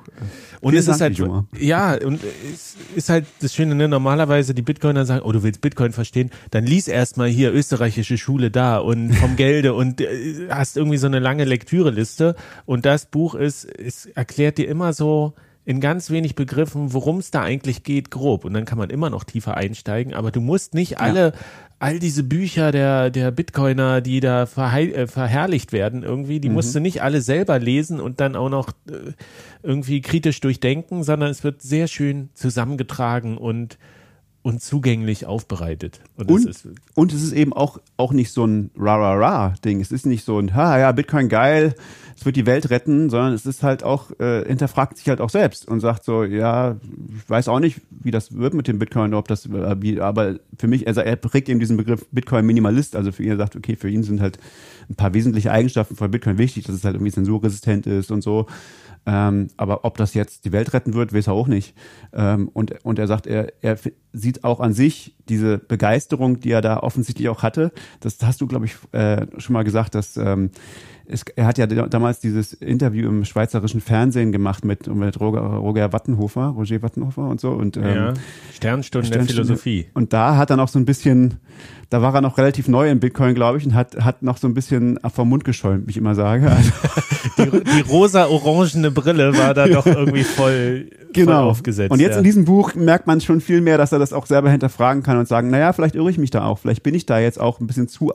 Speaker 1: Und
Speaker 2: Vielen
Speaker 1: es ist
Speaker 2: Dank,
Speaker 1: halt,
Speaker 2: Joma.
Speaker 1: ja, und es ist halt das Schöne, ne? normalerweise die Bitcoiner sagen, oh, du willst Bitcoin verstehen, dann lies erstmal hier österreichische Schule da und vom Gelde und äh, hast irgendwie so eine lange Lektüreliste und das Buch ist, es erklärt dir immer so in ganz wenig Begriffen, worum es da eigentlich geht, grob. Und dann kann man immer noch tiefer einsteigen, aber du musst nicht alle, all diese Bücher der, der Bitcoiner, die da äh, verherrlicht werden irgendwie, die musst du nicht alle selber lesen und dann auch noch äh, irgendwie kritisch durchdenken, sondern es wird sehr schön zusammengetragen und, und zugänglich aufbereitet. Und,
Speaker 2: Und,
Speaker 1: ist,
Speaker 2: und es ist eben auch, auch nicht so ein Ra-Ra-Ra-Ding. Es ist nicht so ein, ha, ja, Bitcoin geil, es wird die Welt retten, sondern es ist halt auch, äh, hinterfragt sich halt auch selbst und sagt so, ja, ich weiß auch nicht, wie das wird mit dem Bitcoin, ob das, äh, wie, aber für mich, also er prägt eben diesen Begriff Bitcoin-Minimalist, also für ihn er sagt, okay, für ihn sind halt ein paar wesentliche Eigenschaften von Bitcoin wichtig, dass es halt irgendwie zensurresistent ist und so. Ähm, aber ob das jetzt die Welt retten wird, weiß er auch nicht. Ähm, und, und er sagt, er, er sieht auch an sich diese Begeisterung, die er da offensichtlich auch hatte. Das hast du, glaube ich, äh, schon mal gesagt, dass ähm, es, er hat ja da- damals dieses Interview im schweizerischen Fernsehen gemacht mit, mit Roger, Roger Wattenhofer, Roger Wattenhofer und so. Und, ähm,
Speaker 1: ja, Sternstunde der
Speaker 2: Sternstunde.
Speaker 1: Philosophie.
Speaker 2: Und da hat er noch so ein bisschen, da war er noch relativ neu in Bitcoin, glaube ich, und hat, hat noch so ein bisschen vom Mund geschäumt, wie ich immer sage. Also,
Speaker 1: Die, die rosa-orangene Brille war da doch irgendwie voll, voll aufgesetzt.
Speaker 2: Genau. Und jetzt
Speaker 1: ja.
Speaker 2: in diesem Buch merkt man schon viel mehr, dass er das auch selber hinterfragen kann und sagen, naja, vielleicht irre ich mich da auch, vielleicht bin ich da jetzt auch ein bisschen zu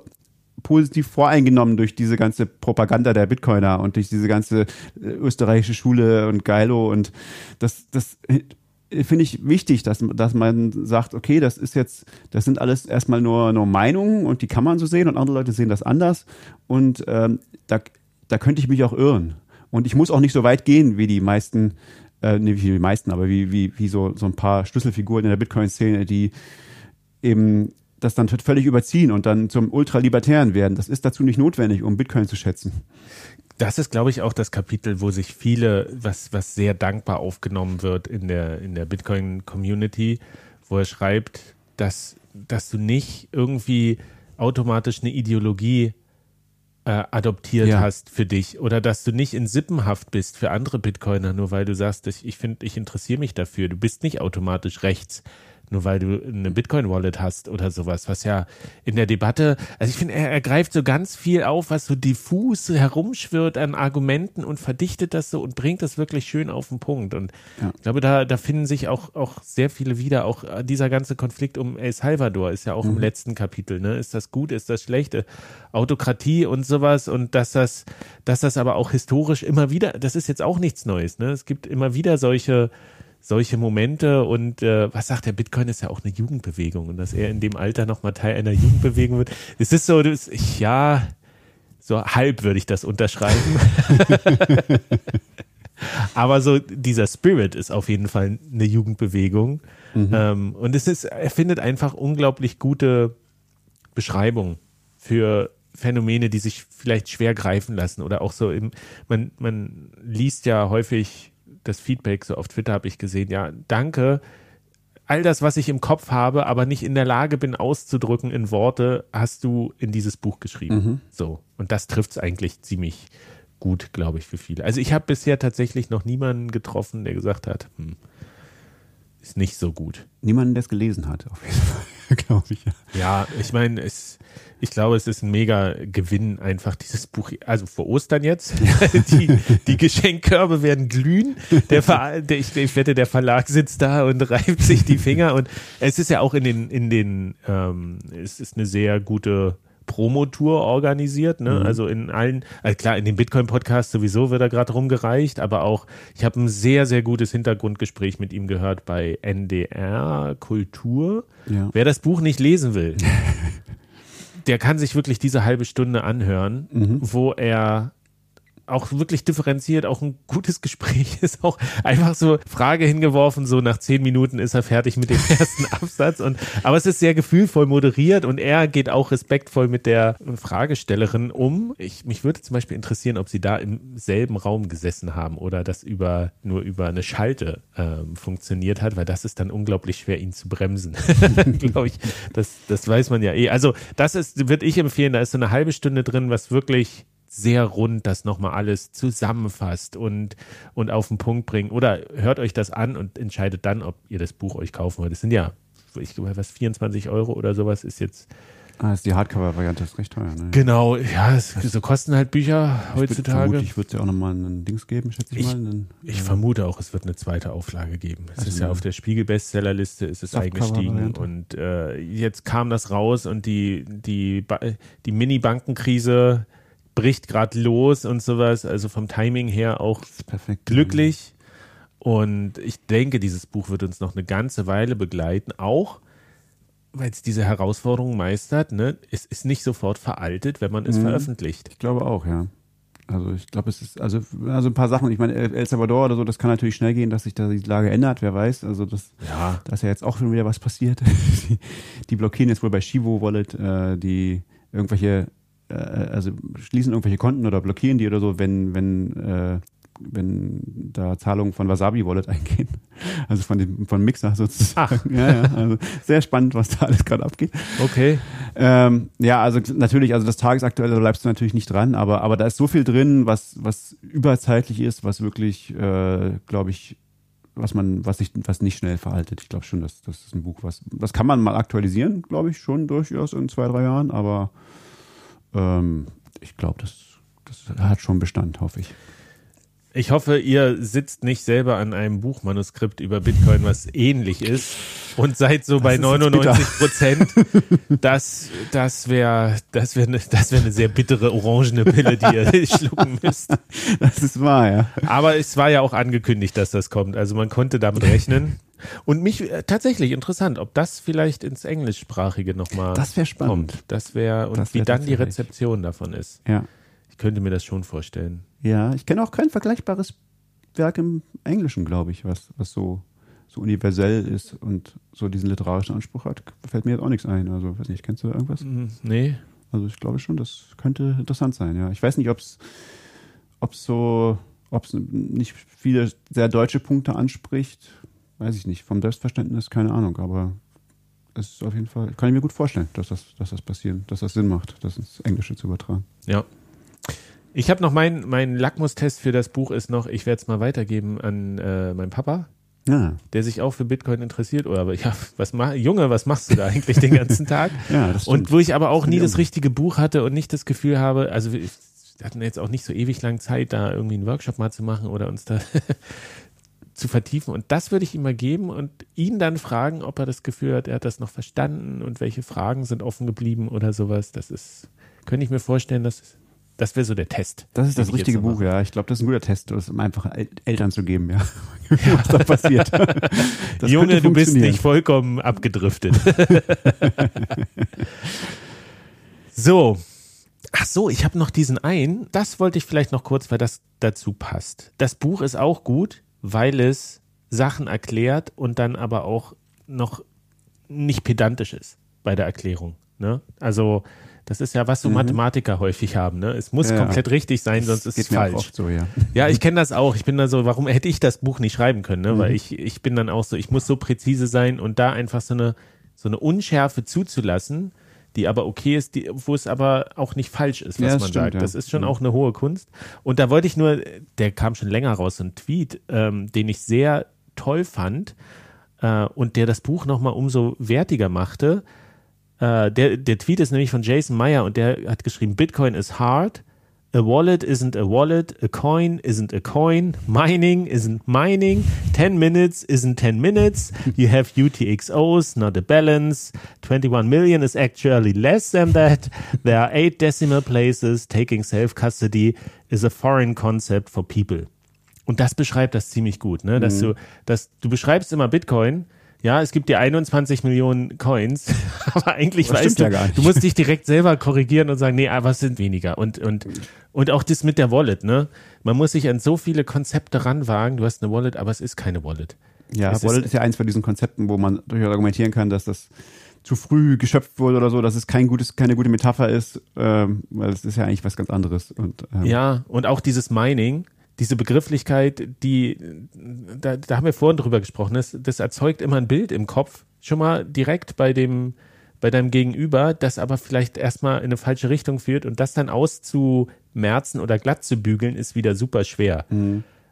Speaker 2: positiv voreingenommen durch diese ganze Propaganda der Bitcoiner und durch diese ganze äh, österreichische Schule und Geilo und das, das äh, finde ich wichtig, dass, dass man sagt, okay, das ist jetzt, das sind alles erstmal nur, nur Meinungen und die kann man so sehen und andere Leute sehen das anders und ähm, da, da könnte ich mich auch irren. Und ich muss auch nicht so weit gehen wie die meisten, äh, nicht wie die meisten, aber wie, wie, wie so, so ein paar Schlüsselfiguren in der Bitcoin-Szene, die eben das dann völlig überziehen und dann zum Ultralibertären werden. Das ist dazu nicht notwendig, um Bitcoin zu schätzen.
Speaker 1: Das ist, glaube ich, auch das Kapitel, wo sich viele, was, was sehr dankbar aufgenommen wird in der, in der Bitcoin-Community, wo er schreibt, dass, dass du nicht irgendwie automatisch eine Ideologie äh, adoptiert
Speaker 2: Ja.
Speaker 1: hast für dich oder dass du nicht in Sippenhaft bist für andere Bitcoiner, nur weil du sagst, ich, ich finde, ich interessiere mich dafür. Du bist nicht automatisch rechts, nur weil du eine Bitcoin-Wallet hast oder sowas, was ja in der Debatte, also ich finde, er, er greift so ganz viel auf, was so diffus herumschwirrt an Argumenten und verdichtet das so und bringt das wirklich schön auf den Punkt. Und
Speaker 2: Ja.
Speaker 1: ich glaube, da, da finden sich auch, auch sehr viele wieder. Auch äh, dieser ganze Konflikt um El Salvador ist ja auch im letzten Kapitel. Ne? Ist das gut, ist das schlecht? Äh, Autokratie und sowas und dass das, dass das aber auch historisch immer wieder, das ist jetzt auch nichts Neues. Ne? Es gibt immer wieder solche solche Momente und äh, was sagt der Bitcoin ist ja auch eine Jugendbewegung und dass er in dem Alter nochmal Teil einer Jugendbewegung wird. Es ist so, das, ich, ja, so halb würde ich das unterschreiben. Aber so dieser Spirit ist auf jeden Fall eine Jugendbewegung. Ähm, und es ist, er findet einfach unglaublich gute Beschreibungen für Phänomene, die sich vielleicht schwer greifen lassen oder auch so im, man, man liest ja häufig das Feedback, so auf Twitter habe ich gesehen, ja, danke. All das, was ich im Kopf habe, aber nicht in der Lage bin auszudrücken in Worte, hast du in dieses Buch geschrieben. So. Und das trifft es eigentlich ziemlich gut, glaube ich, für viele. Also ich habe bisher tatsächlich noch niemanden getroffen, der gesagt hat, hm, ist nicht so gut.
Speaker 2: Niemanden, der es gelesen hat, auf jeden Fall. glaube ich. Ja.
Speaker 1: Ja, ich meine, es, ich glaube, es ist ein mega Gewinn, einfach dieses Buch, also vor Ostern jetzt. die, die Geschenkkörbe werden glühen. Der, Ver, der ich, ich wette, der Verlag sitzt da und reibt sich die Finger. Und es ist ja auch in den, in den, ähm, es ist eine sehr gute Promotour organisiert, ne?
Speaker 2: Mhm.
Speaker 1: Also in allen, also klar, in dem Bitcoin-Podcast sowieso wird er gerade rumgereicht, aber auch, ich habe ein sehr, sehr gutes Hintergrundgespräch mit ihm gehört bei NDR Kultur.
Speaker 2: Ja.
Speaker 1: Wer das Buch nicht lesen will, der kann sich wirklich diese halbe Stunde anhören,
Speaker 2: Mhm.
Speaker 1: wo er auch wirklich differenziert, auch ein gutes Gespräch ist, auch einfach so Frage hingeworfen, so nach zehn Minuten ist er fertig mit dem ersten Absatz und, aber es ist sehr gefühlvoll moderiert und er geht auch respektvoll mit der Fragestellerin um. Ich, mich würde zum Beispiel interessieren, ob sie da im selben Raum gesessen haben oder das über, nur über eine Schalte ähm, funktioniert hat, weil das ist dann unglaublich schwer, ihn zu bremsen. Glaube ich, das, das weiß man ja eh. Also das ist, würde ich empfehlen, da ist so eine halbe Stunde drin, was wirklich sehr rund das nochmal alles zusammenfasst und, und auf den Punkt bringt. Oder hört euch das an und entscheidet dann, ob ihr das Buch euch kaufen wollt. Das sind ja, ich glaube, was, 24 Euro oder sowas ist jetzt.
Speaker 2: Ah, ist die Hardcover-Variante ist recht teuer. Ne?
Speaker 1: Genau, ja, es, so kosten halt Bücher heutzutage.
Speaker 2: Vermutlich wird es ja auch nochmal ein Dings geben, schätze ich,
Speaker 1: Ich-
Speaker 2: mal. Einen,
Speaker 1: Ich vermute auch, es wird eine zweite Auflage geben. Es
Speaker 2: Also
Speaker 1: ist ja auf der Spiegel-Bestsellerliste, ist es eingestiegen und äh, jetzt kam das raus und die, die, die Mini-Bankenkrise bricht gerade los und sowas. Also vom Timing her auch
Speaker 2: perfekt.
Speaker 1: glücklich. Und ich denke, dieses Buch wird uns noch eine ganze Weile begleiten, auch weil es diese Herausforderungen meistert. Ne? Es ist nicht sofort veraltet, wenn man es
Speaker 2: Mhm.
Speaker 1: veröffentlicht.
Speaker 2: Ich glaube auch, ja. Also ich glaube, es ist, also, also ein paar Sachen, ich meine, El El Salvador oder so, das kann natürlich schnell gehen, dass sich da die Lage ändert, wer weiß. Also das,
Speaker 1: Ja,
Speaker 2: da ist ja jetzt auch schon wieder was passiert. die, die blockieren jetzt wohl bei Shivo Wallet äh, die irgendwelche, äh, also schließen irgendwelche Konten oder blockieren die oder so, wenn, wenn, äh, wenn da Zahlungen von Wasabi Wallet eingehen. Also von dem, von Mixer sozusagen.
Speaker 1: Ach.
Speaker 2: Ja, ja. Also sehr spannend, was da alles gerade abgeht.
Speaker 1: okay.
Speaker 2: Ähm, ja, also natürlich, also das Tagesaktuelle da bleibst du natürlich nicht dran, aber, aber da ist so viel drin, was, was überzeitlich ist, was wirklich, äh, glaube ich, was man, was sich, was nicht schnell veraltet. Ich glaube schon, dass das ist ein Buch, was, das kann man mal aktualisieren, glaube ich, schon durchaus in zwei, drei Jahren, aber ähm, ich glaube, das, das hat schon Bestand, hoffe ich.
Speaker 1: Ich hoffe, ihr sitzt nicht selber an einem Buchmanuskript über Bitcoin, was ähnlich ist und seid so bei
Speaker 2: ist jetzt
Speaker 1: 99 Prozent. Das, das wäre das wär eine das wär eine sehr bittere orangene Pille, die ihr schlucken müsst.
Speaker 2: Das ist wahr, ja.
Speaker 1: Aber es war ja auch angekündigt, dass das kommt. Also man konnte damit rechnen. Und mich äh, tatsächlich interessant, ob das vielleicht ins Englischsprachige nochmal
Speaker 2: Das wäre spannend.
Speaker 1: kommt. Das wäre, und
Speaker 2: Das
Speaker 1: wie
Speaker 2: wär
Speaker 1: dann die. Rezeption davon ist.
Speaker 2: Ja.
Speaker 1: Ich könnte mir das schon vorstellen.
Speaker 2: Ja, ich kenne auch kein vergleichbares Werk im Englischen, glaube ich, was, was so, so universell ist und so diesen literarischen Anspruch hat. Fällt mir jetzt auch nichts ein. Also, weiß nicht, kennst du irgendwas?
Speaker 1: Hm, Nee,
Speaker 2: Also, ich glaube schon, das könnte interessant sein, ja. Ich weiß nicht, ob es so, ob es nicht viele sehr deutsche Punkte anspricht. Weiß ich nicht. Vom Selbstverständnis, keine Ahnung, aber es ist auf jeden Fall, kann ich mir gut vorstellen, dass das, dass das passieren, dass das Sinn macht, das ins Englische zu übertragen.
Speaker 1: Ja. Ich habe noch mein, mein Lackmustest für das Buch ist noch, ich werde es mal weitergeben an äh, meinen Papa,
Speaker 2: Ja,
Speaker 1: der sich auch für Bitcoin interessiert. Oder aber ja, was mach, Junge, was machst du da eigentlich den ganzen Tag?
Speaker 2: ja, das stimmt.
Speaker 1: Und wo ich aber auch nie das richtige Buch hatte und nicht das Gefühl habe, also wir hatten jetzt auch nicht so ewig lang Zeit, da irgendwie einen Workshop mal zu machen oder uns da zu vertiefen. Und das würde ich ihm mal geben und ihn dann fragen, ob er das Gefühl hat, er hat das noch verstanden und welche Fragen sind offen geblieben oder sowas. Das ist, könnte ich mir vorstellen, dass das wäre so der Test.
Speaker 2: Das ist das richtige Buch, ja. Ich glaube, das ist ein guter Test, um einfach El Eltern zu geben, ja. Was da passiert. Das
Speaker 1: Junge, du bist nicht vollkommen abgedriftet. so. Ach so, ich habe noch diesen einen. Das wollte ich vielleicht noch kurz, weil das dazu passt. Das Buch ist auch gut, weil es Sachen erklärt und dann aber auch noch nicht pedantisch ist bei der Erklärung. Ne? Also, das ist ja, was so Mathematiker häufig haben. Ne? Es muss
Speaker 2: Mhm. Ja.
Speaker 1: komplett richtig sein, sonst ist es falsch.
Speaker 2: so, ja.
Speaker 1: Ja, ich kenne das auch. Ich bin da so, warum hätte ich das Buch nicht schreiben können? Ne?
Speaker 2: Mhm.
Speaker 1: Weil ich, ich bin dann auch so, ich muss so präzise sein und da einfach so eine, so eine Unschärfe zuzulassen, die aber okay ist, die, wo es aber auch nicht falsch ist, was
Speaker 2: Ja,
Speaker 1: man
Speaker 2: stimmt,
Speaker 1: sagt.
Speaker 2: ja.
Speaker 1: Das ist schon
Speaker 2: Mhm.
Speaker 1: auch eine hohe Kunst. Und da wollte ich nur, der kam schon länger raus, so ein Tweet, ähm, den ich sehr toll fand. äh, und der das Buch nochmal umso wertiger machte. Äh, der, der Tweet ist nämlich von Jason Meyer und der hat geschrieben, Bitcoin is hard, A wallet isn't a wallet. A coin isn't a coin. Mining isn't mining. 10 minutes isn't 10 minutes. You have UTXOs, not a balance. 21 million is actually less than that. There are eight decimal places. Taking self custody is a foreign concept for people. Und das beschreibt das ziemlich gut, ne? Dass
Speaker 2: Mhm.
Speaker 1: du, dass du beschreibst immer Bitcoin. Ja, es gibt dir 21 Millionen Coins, aber eigentlich
Speaker 2: Das
Speaker 1: weißt du,
Speaker 2: ja gar nicht.
Speaker 1: du musst dich direkt selber korrigieren und sagen, nee, aber es sind weniger. Und, und, und auch das mit der Wallet, ne? Man muss sich an so viele Konzepte ranwagen. Du hast eine Wallet, aber es ist keine Wallet.
Speaker 2: Ja,
Speaker 1: Es
Speaker 2: Wallet
Speaker 1: ist-
Speaker 2: ist, ja eins von diesen Konzepten, wo man durchaus argumentieren kann, dass das zu früh geschöpft wurde oder so, dass es kein gutes, keine gute Metapher ist, ähm, weil es ist ja eigentlich was ganz anderes. Und, ähm,
Speaker 1: Ja, und auch dieses Mining, diese Begrifflichkeit, die, da, da haben wir vorhin drüber gesprochen, das, das erzeugt immer ein Bild im Kopf, schon mal direkt bei dem, bei deinem Gegenüber, das aber vielleicht erstmal in eine falsche Richtung führt und das dann auszumerzen oder glatt zu bügeln, ist wieder super schwer.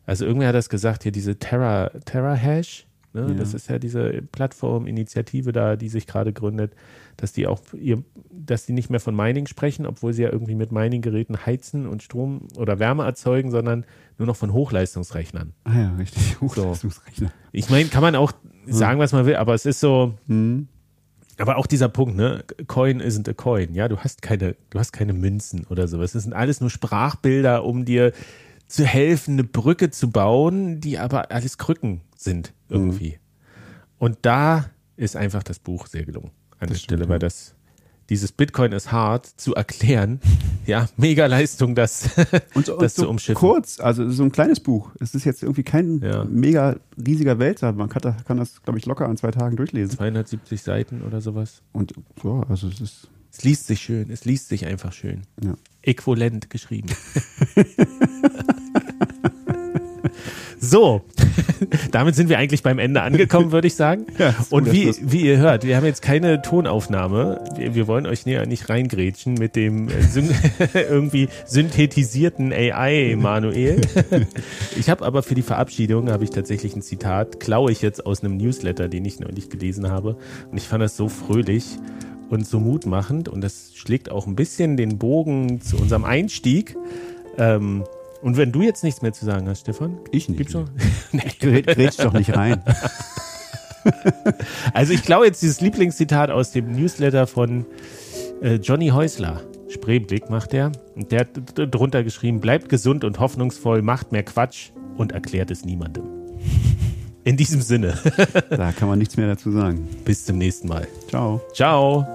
Speaker 1: Also irgendwer hat das gesagt, hier diese Terra, Terra Hash, ne?
Speaker 2: Ja.
Speaker 1: das ist ja diese Plattform, Initiative da, die sich gerade gründet, dass die auch ihr, dass die nicht mehr von Mining sprechen, obwohl sie ja irgendwie mit Mining-Geräten heizen und Strom oder Wärme erzeugen, sondern nur noch von Hochleistungsrechnern.
Speaker 2: Ah ja, richtig. Hochleistungsrechner.
Speaker 1: Ich meine, kann man auch sagen, was man will, aber es ist so,
Speaker 2: Mhm.
Speaker 1: aber auch dieser Punkt, ne? Coin isn't a coin. Ja, du hast keine, du hast keine Münzen oder sowas. Das sind alles nur Sprachbilder, um dir zu helfen, eine Brücke zu bauen, die aber alles Krücken sind irgendwie. Und da ist einfach das Buch sehr gelungen an der Stelle, weil das dieses Bitcoin ist hart zu erklären. Ja, mega Leistung, das,
Speaker 2: Und, so- und
Speaker 1: das
Speaker 2: so
Speaker 1: zu umschiffen.
Speaker 2: kurz, also so ein kleines Buch. Es ist jetzt irgendwie kein
Speaker 1: Ja.
Speaker 2: mega riesiger Wälzer. Man kann, kann das, glaube ich, locker an zwei Tagen durchlesen.
Speaker 1: 270 Seiten oder sowas.
Speaker 2: Und ja, also es ist,
Speaker 1: Es liest sich schön, es liest sich einfach schön.
Speaker 2: ja.
Speaker 1: Äquivalent geschrieben. so, damit sind wir eigentlich beim Ende angekommen, würde ich sagen.
Speaker 2: Ja,
Speaker 1: Und wie,
Speaker 2: Schluss.
Speaker 1: wie ihr hört, wir haben jetzt keine Tonaufnahme. Wir, wir wollen euch näher nicht reingrätschen mit dem äh, syn irgendwie synthetisierten AI Manuel. ich habe aber für die Verabschiedung habe ich tatsächlich ein Zitat, klaue ich jetzt aus einem Newsletter, den ich neulich gelesen habe. Und ich fand das so fröhlich und so mutmachend und das schlägt auch ein bisschen den Bogen zu unserem Einstieg. Ähm, und wenn du jetzt nichts mehr zu sagen hast, Stefan,
Speaker 2: Ich nicht.
Speaker 1: gibt's noch?
Speaker 2: Grä- Grätsch doch nicht rein.
Speaker 1: Also ich klaue jetzt dieses Lieblingszitat aus dem Newsletter von äh, Johnny Häusler. Spreeblick macht er. Und der hat drunter geschrieben, bleibt gesund und hoffnungsvoll, macht mehr Quatsch und erklärt es niemandem. In diesem Sinne,
Speaker 2: Da kann man nichts mehr dazu sagen.
Speaker 1: bis zum nächsten Mal.
Speaker 2: Ciao.
Speaker 1: Ciao.